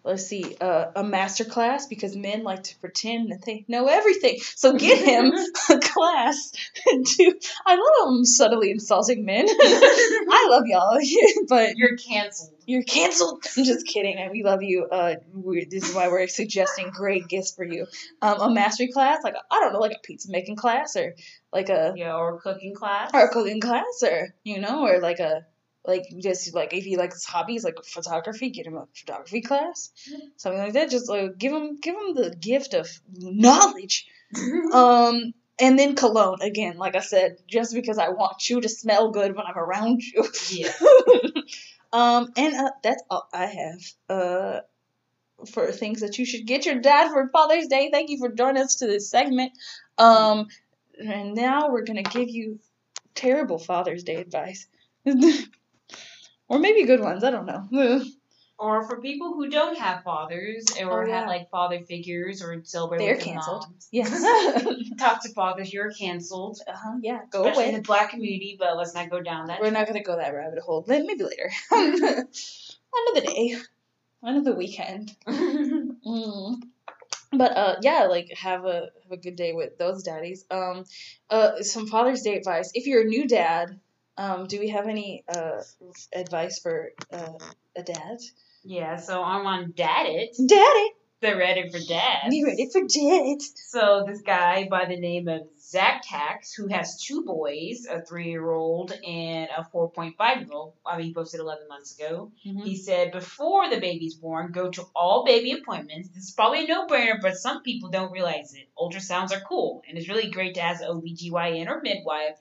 let's see, uh, a master class because men like to pretend that they know everything. So get him a class to. I love him subtly insulting men. I love y'all, but You're canceled. you're canceled. I'm just kidding. We love you. Uh, we, this is why we're suggesting great gifts for you. Um, a mastery class, like I don't know, like a pizza making class, or like a Yeah, or cooking class. or a cooking class, or you know, or like a like just like if he likes hobbies like photography, get him a photography class, something like that. Just like give him give him the gift of knowledge. Um, and then cologne again, like I said, just because I want you to smell good when I'm around you. yeah. um, and uh, that's all I have. Uh, for things that you should get your dad for Father's Day. Thank you for joining us to this segment. Um, and now we're gonna give you terrible Father's Day advice, or maybe good ones. I don't know. Or for people who don't have fathers or Oh, yeah. have like father figures or celebrate They're canceled. moms. yes. Toxic fathers, you're canceled. uh huh. Yeah. Go Especially in the black community, but let's not go down that. We're not gonna go that rabbit hole. Maybe later. Another day. Another weekend. Mm. But uh yeah, like have a have a good day with those daddies. Um uh some Father's Day advice. If you're a new dad, um do we have any uh advice for uh a dad? yeah, so I'm on Daddit. They're ready for dads. you ready for dad? So this guy by the name of Zach Tax, who has two boys, a three-year-old and a 4.5-year-old. I mean, he posted 11 months ago. He said before the baby's born, go to all baby appointments. This is probably a no-brainer, but some people don't realize it. Ultrasounds are cool, and it's really great to ask an OBGYN or midwife.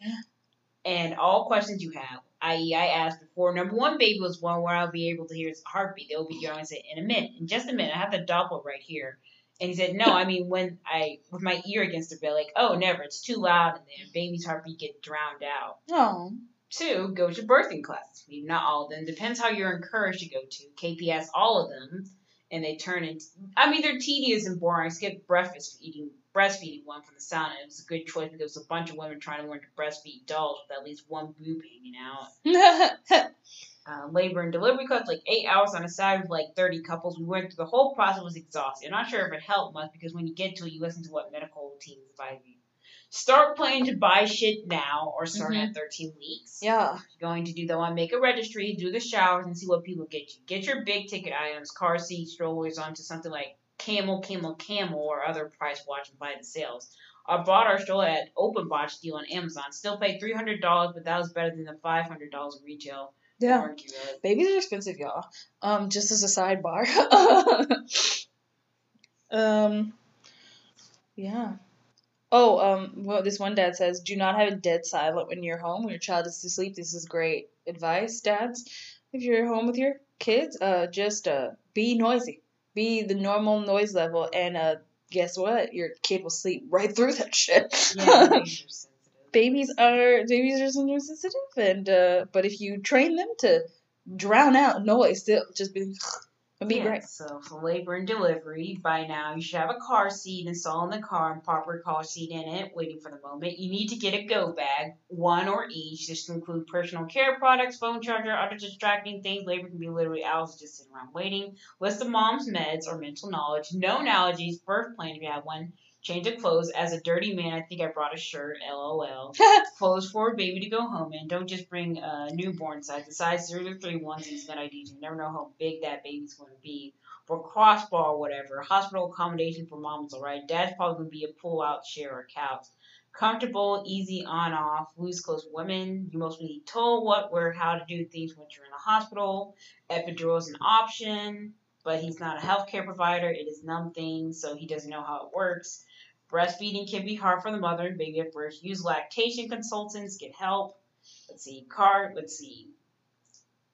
And all questions you have, i.e., I asked before number one baby was born, where I'll be able to hear his heartbeat. The OBGYN said, in a minute, in just a minute, I have the Doppler right here. And he said, no, I mean when I with my ear against the bed, like, oh, never, it's too loud and there. Baby's heartbeat get drowned out. Oh. Two, go to birthing classes. Maybe not all of them. Depends how you're encouraged to go to. KPS all of them, and they turn into. I mean, they're tedious and boring. I skipped breakfast eating breastfeeding one from the sound. It was a good choice because there was a bunch of women trying to learn to breastfeed dolls with at least one boob hanging out. Uh, labor and delivery class, like eight hours on a Saturday with like 30 couples. We went through the whole process, was exhausting. I'm not sure if it helped much because when you get to it, you listen to what medical teams advise you. Start planning to buy shit now or start Mhm. at 13 weeks. yeah. You're going to do the one, make a registry, do the showers, and see what people get you. Get your big ticket items, car seats, strollers, onto something like Camel, Camel, Camel, or other price watch and buy the sales. I bought our stroller at Open Botch deal on Amazon. Still paid three hundred dollars, but that was better than the five hundred dollars retail. Yeah. Babies are expensive, y'all. Um, just as a sidebar. um, yeah. Oh, um, well, this one dad says, do not have it dead silent when you're home when your child is asleep. This is great advice, dads. If you're home with your kids, uh, just uh, be noisy, be the normal noise level, and uh, guess what? Your kid will sleep right through that shit. Yeah, babies are babies are babies are sensitive, and uh, but if you train them to drown out noise, they'll just be it'll be Yeah, great. So for labor and delivery, by now you should have a car seat installed in the car and proper car seat in it, waiting for the moment. You need to get a go bag, one or each. This can include personal care products, phone charger, other distracting things. Labor can be literally hours just sitting around waiting. List of mom's meds or mental knowledge. Known allergies, birth plan if you have one. Change of clothes. As a dirty man, I think I brought a shirt. LOL. Clothes for a baby to go home in. Don't just bring a newborn size. The size 0 to 3 onesies good IDs. You never know how big that baby's going to be. For crossbar or whatever. Hospital accommodation for moms, alright? Dad's probably going to be a pull out chair or couch. Comfortable, easy on off, loose clothes for women. You mostly need told what, where, how to do things when you're in the hospital. Epidural is an option, but he's not a healthcare provider. It is numb things, so he doesn't know how it works. Breastfeeding can be hard for the mother and baby at first. Use lactation consultants, get help. Let's see, car, let's see.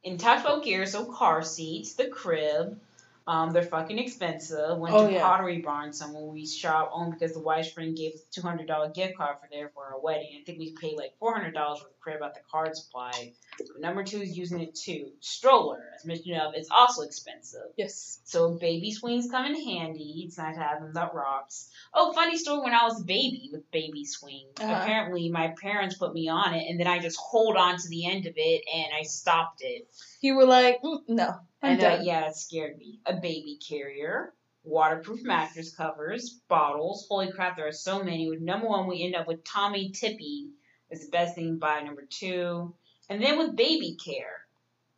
In tugboat gear, so car seats, the crib. Um, they're fucking expensive. Went Oh, to yeah. Pottery Barn somewhere we shop on because the wife's friend gave us a two hundred dollar gift card for there for our wedding. I think we paid like four hundred dollars for the crib at the card supply. Number two is using it too. Stroller, as mentioned of, is also expensive. Yes. So baby swings come in handy. It's nice to have them that rocks. Oh, funny story when I was a baby with baby swings. Uh-huh. Apparently my parents put me on it and then I just hold on to the end of it and I stopped it. You were like, mm, no. I'm and uh, yeah, it scared me. A baby carrier, waterproof mattress covers, bottles. Holy crap, there are so many. With number one, we end up with Tommee Tippee is the best thing by number two. And then with baby care,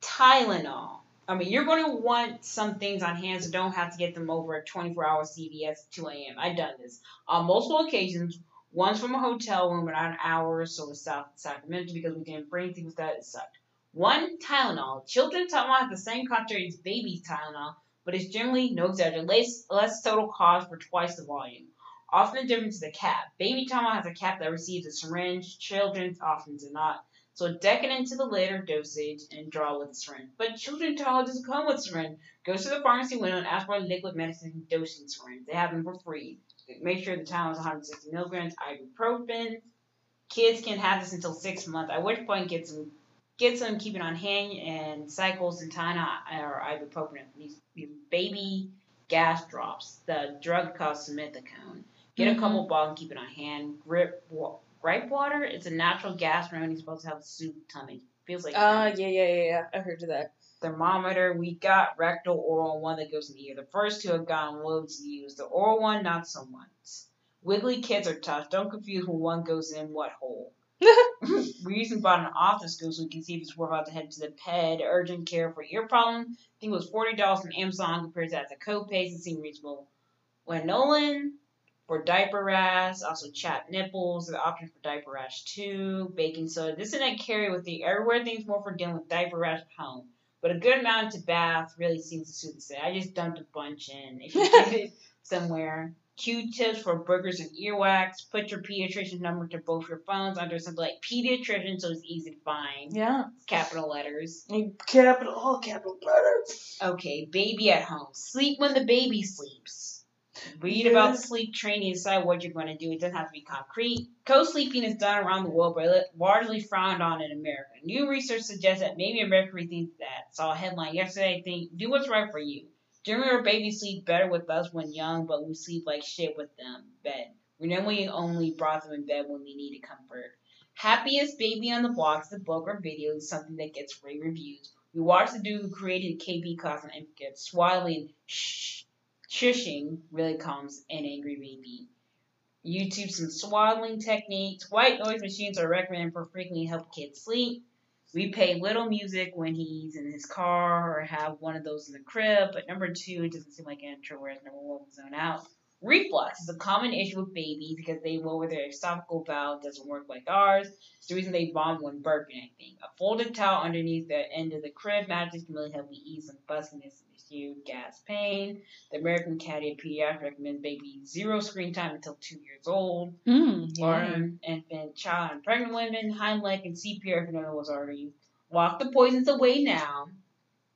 Tylenol. I mean, you're going to want some things on hand, so don't have to get them over at 24 hour CVS at 2 a.m. I've done this on multiple occasions. Once from a hotel room about an hour or so south of Sacramento because we didn't bring things with that. It sucked. One Tylenol. Children's Tylenol has the same concentrate as baby's Tylenol, but it's generally, no exaggeration, less, less total cost for twice the volume. Often the difference is the cap. Baby Tylenol has a cap that receives a syringe. Children's often do not. So deck it into the later dosage and draw with a syringe. But children's Tylenol doesn't come with syringe. Go to the pharmacy window and ask for a liquid medicine dosing syringe. They have them for free. Make sure the Tylenol is 160 milligrams. Ibuprofen. Kids can have this until six months. At which point, get some get some, keep it on hand, and cycles and Tylenol or ibuprofen. These, these baby gas drops. The drug called simethicone. Get Mhm. a couple bottles and keep it on hand. Grip wa- gripe water. It's a natural gas remedy supposed to help soothe tummy. Feels like Uh, yeah, yeah, yeah, yeah. I heard of that. thermometer. We got rectal, oral, one that goes in the ear. The first two have gotten loads used. The oral one, not so much. Wiggly kids are tough. Don't confuse when one goes in what hole. We recently bought an otoscope so we can see if it's worth out to head to the PED urgent care for ear problem. I think it was forty dollars from Amazon compared to that to copay. It seemed reasonable. Lanolin for diaper rash, also chapped nipples, the option for diaper rash too, baking soda. This internet carry with the everywhere things more for dealing with diaper rash at home. But a good amount to bath really seems to suit the set. I just dumped a bunch in. If you get it somewhere. Q-tips for boogers and earwax. Put your pediatrician number to both your phones under something like pediatrician so it's easy to find. Yeah. Capital letters. Capital, all capital letters. Okay, baby at home. Sleep when the baby sleeps. Read about sleep training decide what you're going to do. It doesn't have to be concrete. Co-sleeping is done around the world, but largely frowned on in America. New research suggests that maybe America rethinks that. Saw a headline yesterday. Think do what's right for you. Generally, babies sleep better with us when young, but we sleep like shit with them. Bed. We normally only brought them in bed when they needed comfort. Happiest Baby on the Block is a book or video something that gets rave reviews. We watched the dude who created KB class on Infocus, swaddling, shh, shushing really calms an angry baby. YouTube some swaddling techniques. White noise machines are recommended for frequently help kids sleep. We play little music when he's in his car or have one of those in the crib, but number two, it doesn't seem like an intro, whereas number one zone out. Reflux is a common issue with babies because they lower their esophageal valve doesn't work like ours. It's the reason they vomit when burping, I think. A folded towel underneath the end of the crib mattress can really help me ease some fussiness issue, gas pain. The American Academy of Pediatrics recommends babies zero screen time until two years old. Mm, Learn infant, child, and pregnant women, Heimlich, and CPR if you don't know what's already. Walk the poisons away now.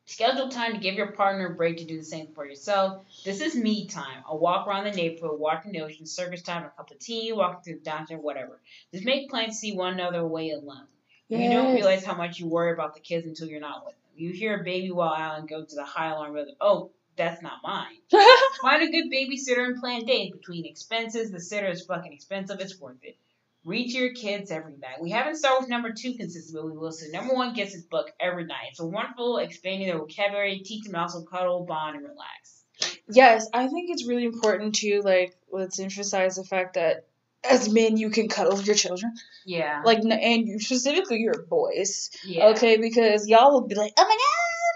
Schedule time to give your partner a break to do the same for yourself. This is me time. A walk around the neighborhood, watching the ocean, circus time, a cup of tea, walking through the downtown, whatever. Just make plans to see one another away alone. You don't realize how much you worry about the kids until you're not with them. You hear a baby while out and go to the high alarm rhythm. Oh, that's not mine. Find a good babysitter and plan days. Between expenses, the sitter is fucking expensive. It's worth it. Read to your kids every night. We haven't started with number two consistently, but we will. So number one gets his book every night. It's a wonderful expanding their vocabulary, teach them to also cuddle, bond, and relax. Yes, I think it's really important to like let's emphasize the fact that as men you can cuddle your children, Yeah. like and you specifically your boys, yeah. okay? Because y'all will be like, oh my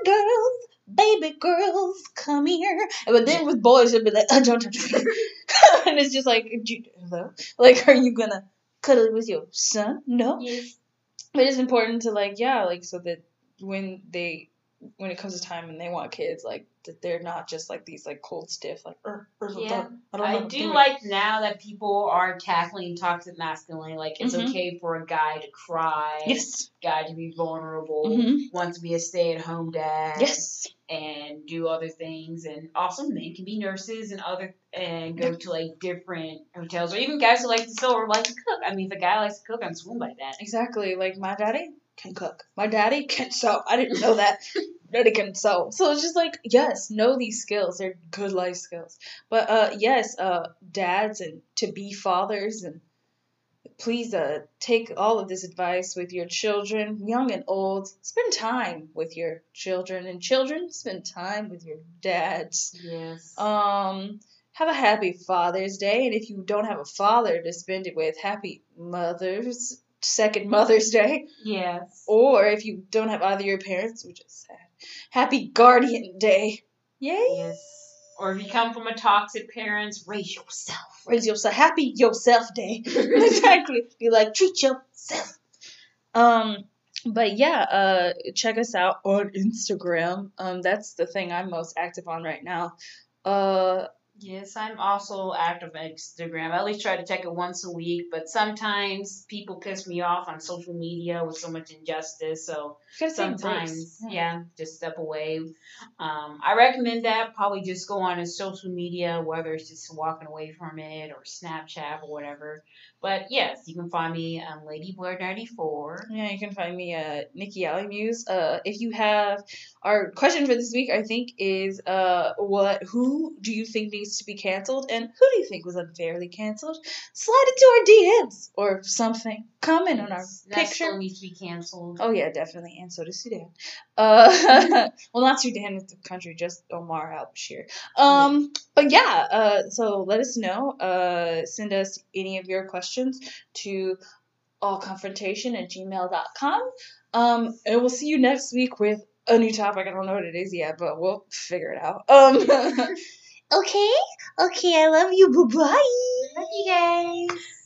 god, girls, baby girls, come here. But then with boys, you'll be like, oh, don't touch me. and it's just like, you- hello, like, are you gonna cuddle with your son? No. Yes. But it's important to like, yeah, like so that when they when it comes to time and they want kids, like that they're not just like these like cold stiff, like "Er, er, Yeah. I don't know. I how to do it." like now that people are tackling toxic masculinity. Like it's Mhm. okay for a guy to cry, Yes. guy to be vulnerable, Mhm. want to be a stay-at-home dad. Yes. and do other things and also men can be nurses and other and go to like different hotels or even guys who like to sew or like to cook. I mean if a guy likes to cook I'm swooned by that. Exactly. Like my daddy can cook. My daddy can sew. I didn't know that. daddy can sew. So it's just like, yes, know these skills. They're good life skills. But uh yes, uh dads and to be fathers and please uh, take all of this advice with your children, young and old. Spend time with your children, and children spend time with your dads. Yes. Um, have a happy Father's Day, and if you don't have a father to spend it with, happy Mother's Second Mother's Day. yes. Or if you don't have either your parents, which is happy Guardian Day. Yay! Yes. Or if you come from a toxic parents, raise yourself. Raise yourself. Happy Yourself Day. exactly. Be like, treat yourself. Um, but yeah, uh, check us out on Instagram. Um, that's the thing I'm most active on right now. Uh, Yes, I'm also active on Instagram. I at least try to check it once a week, but sometimes people piss me off on social media with so much injustice. So you gotta take sometimes, yeah, just step away. Um, I recommend that. Probably just go on a social media, whether it's just walking away from it or Snapchat or whatever. But yes, you can find me on Ladyboy94. Yeah, you can find me at Nikki Alley Muse. Uh, if you have our question for this week, I think is uh, what who do you think needs to be canceled, and who do you think was unfairly canceled? Slide into our DMs or something. Comment on our that picture. needs to be canceled. Oh yeah, definitely, and so does Sudan. Uh, well, not Sudan, it's the country, just Omar al Bashir. Um, but yeah, uh, so let us know. Uh, send us any of your questions to allconfrontation at gmail.com. Um, and we'll see you next week with a new topic. I don't know what it is yet, but we'll figure it out. Um, okay, okay, I love you. Bye bye. Love you guys.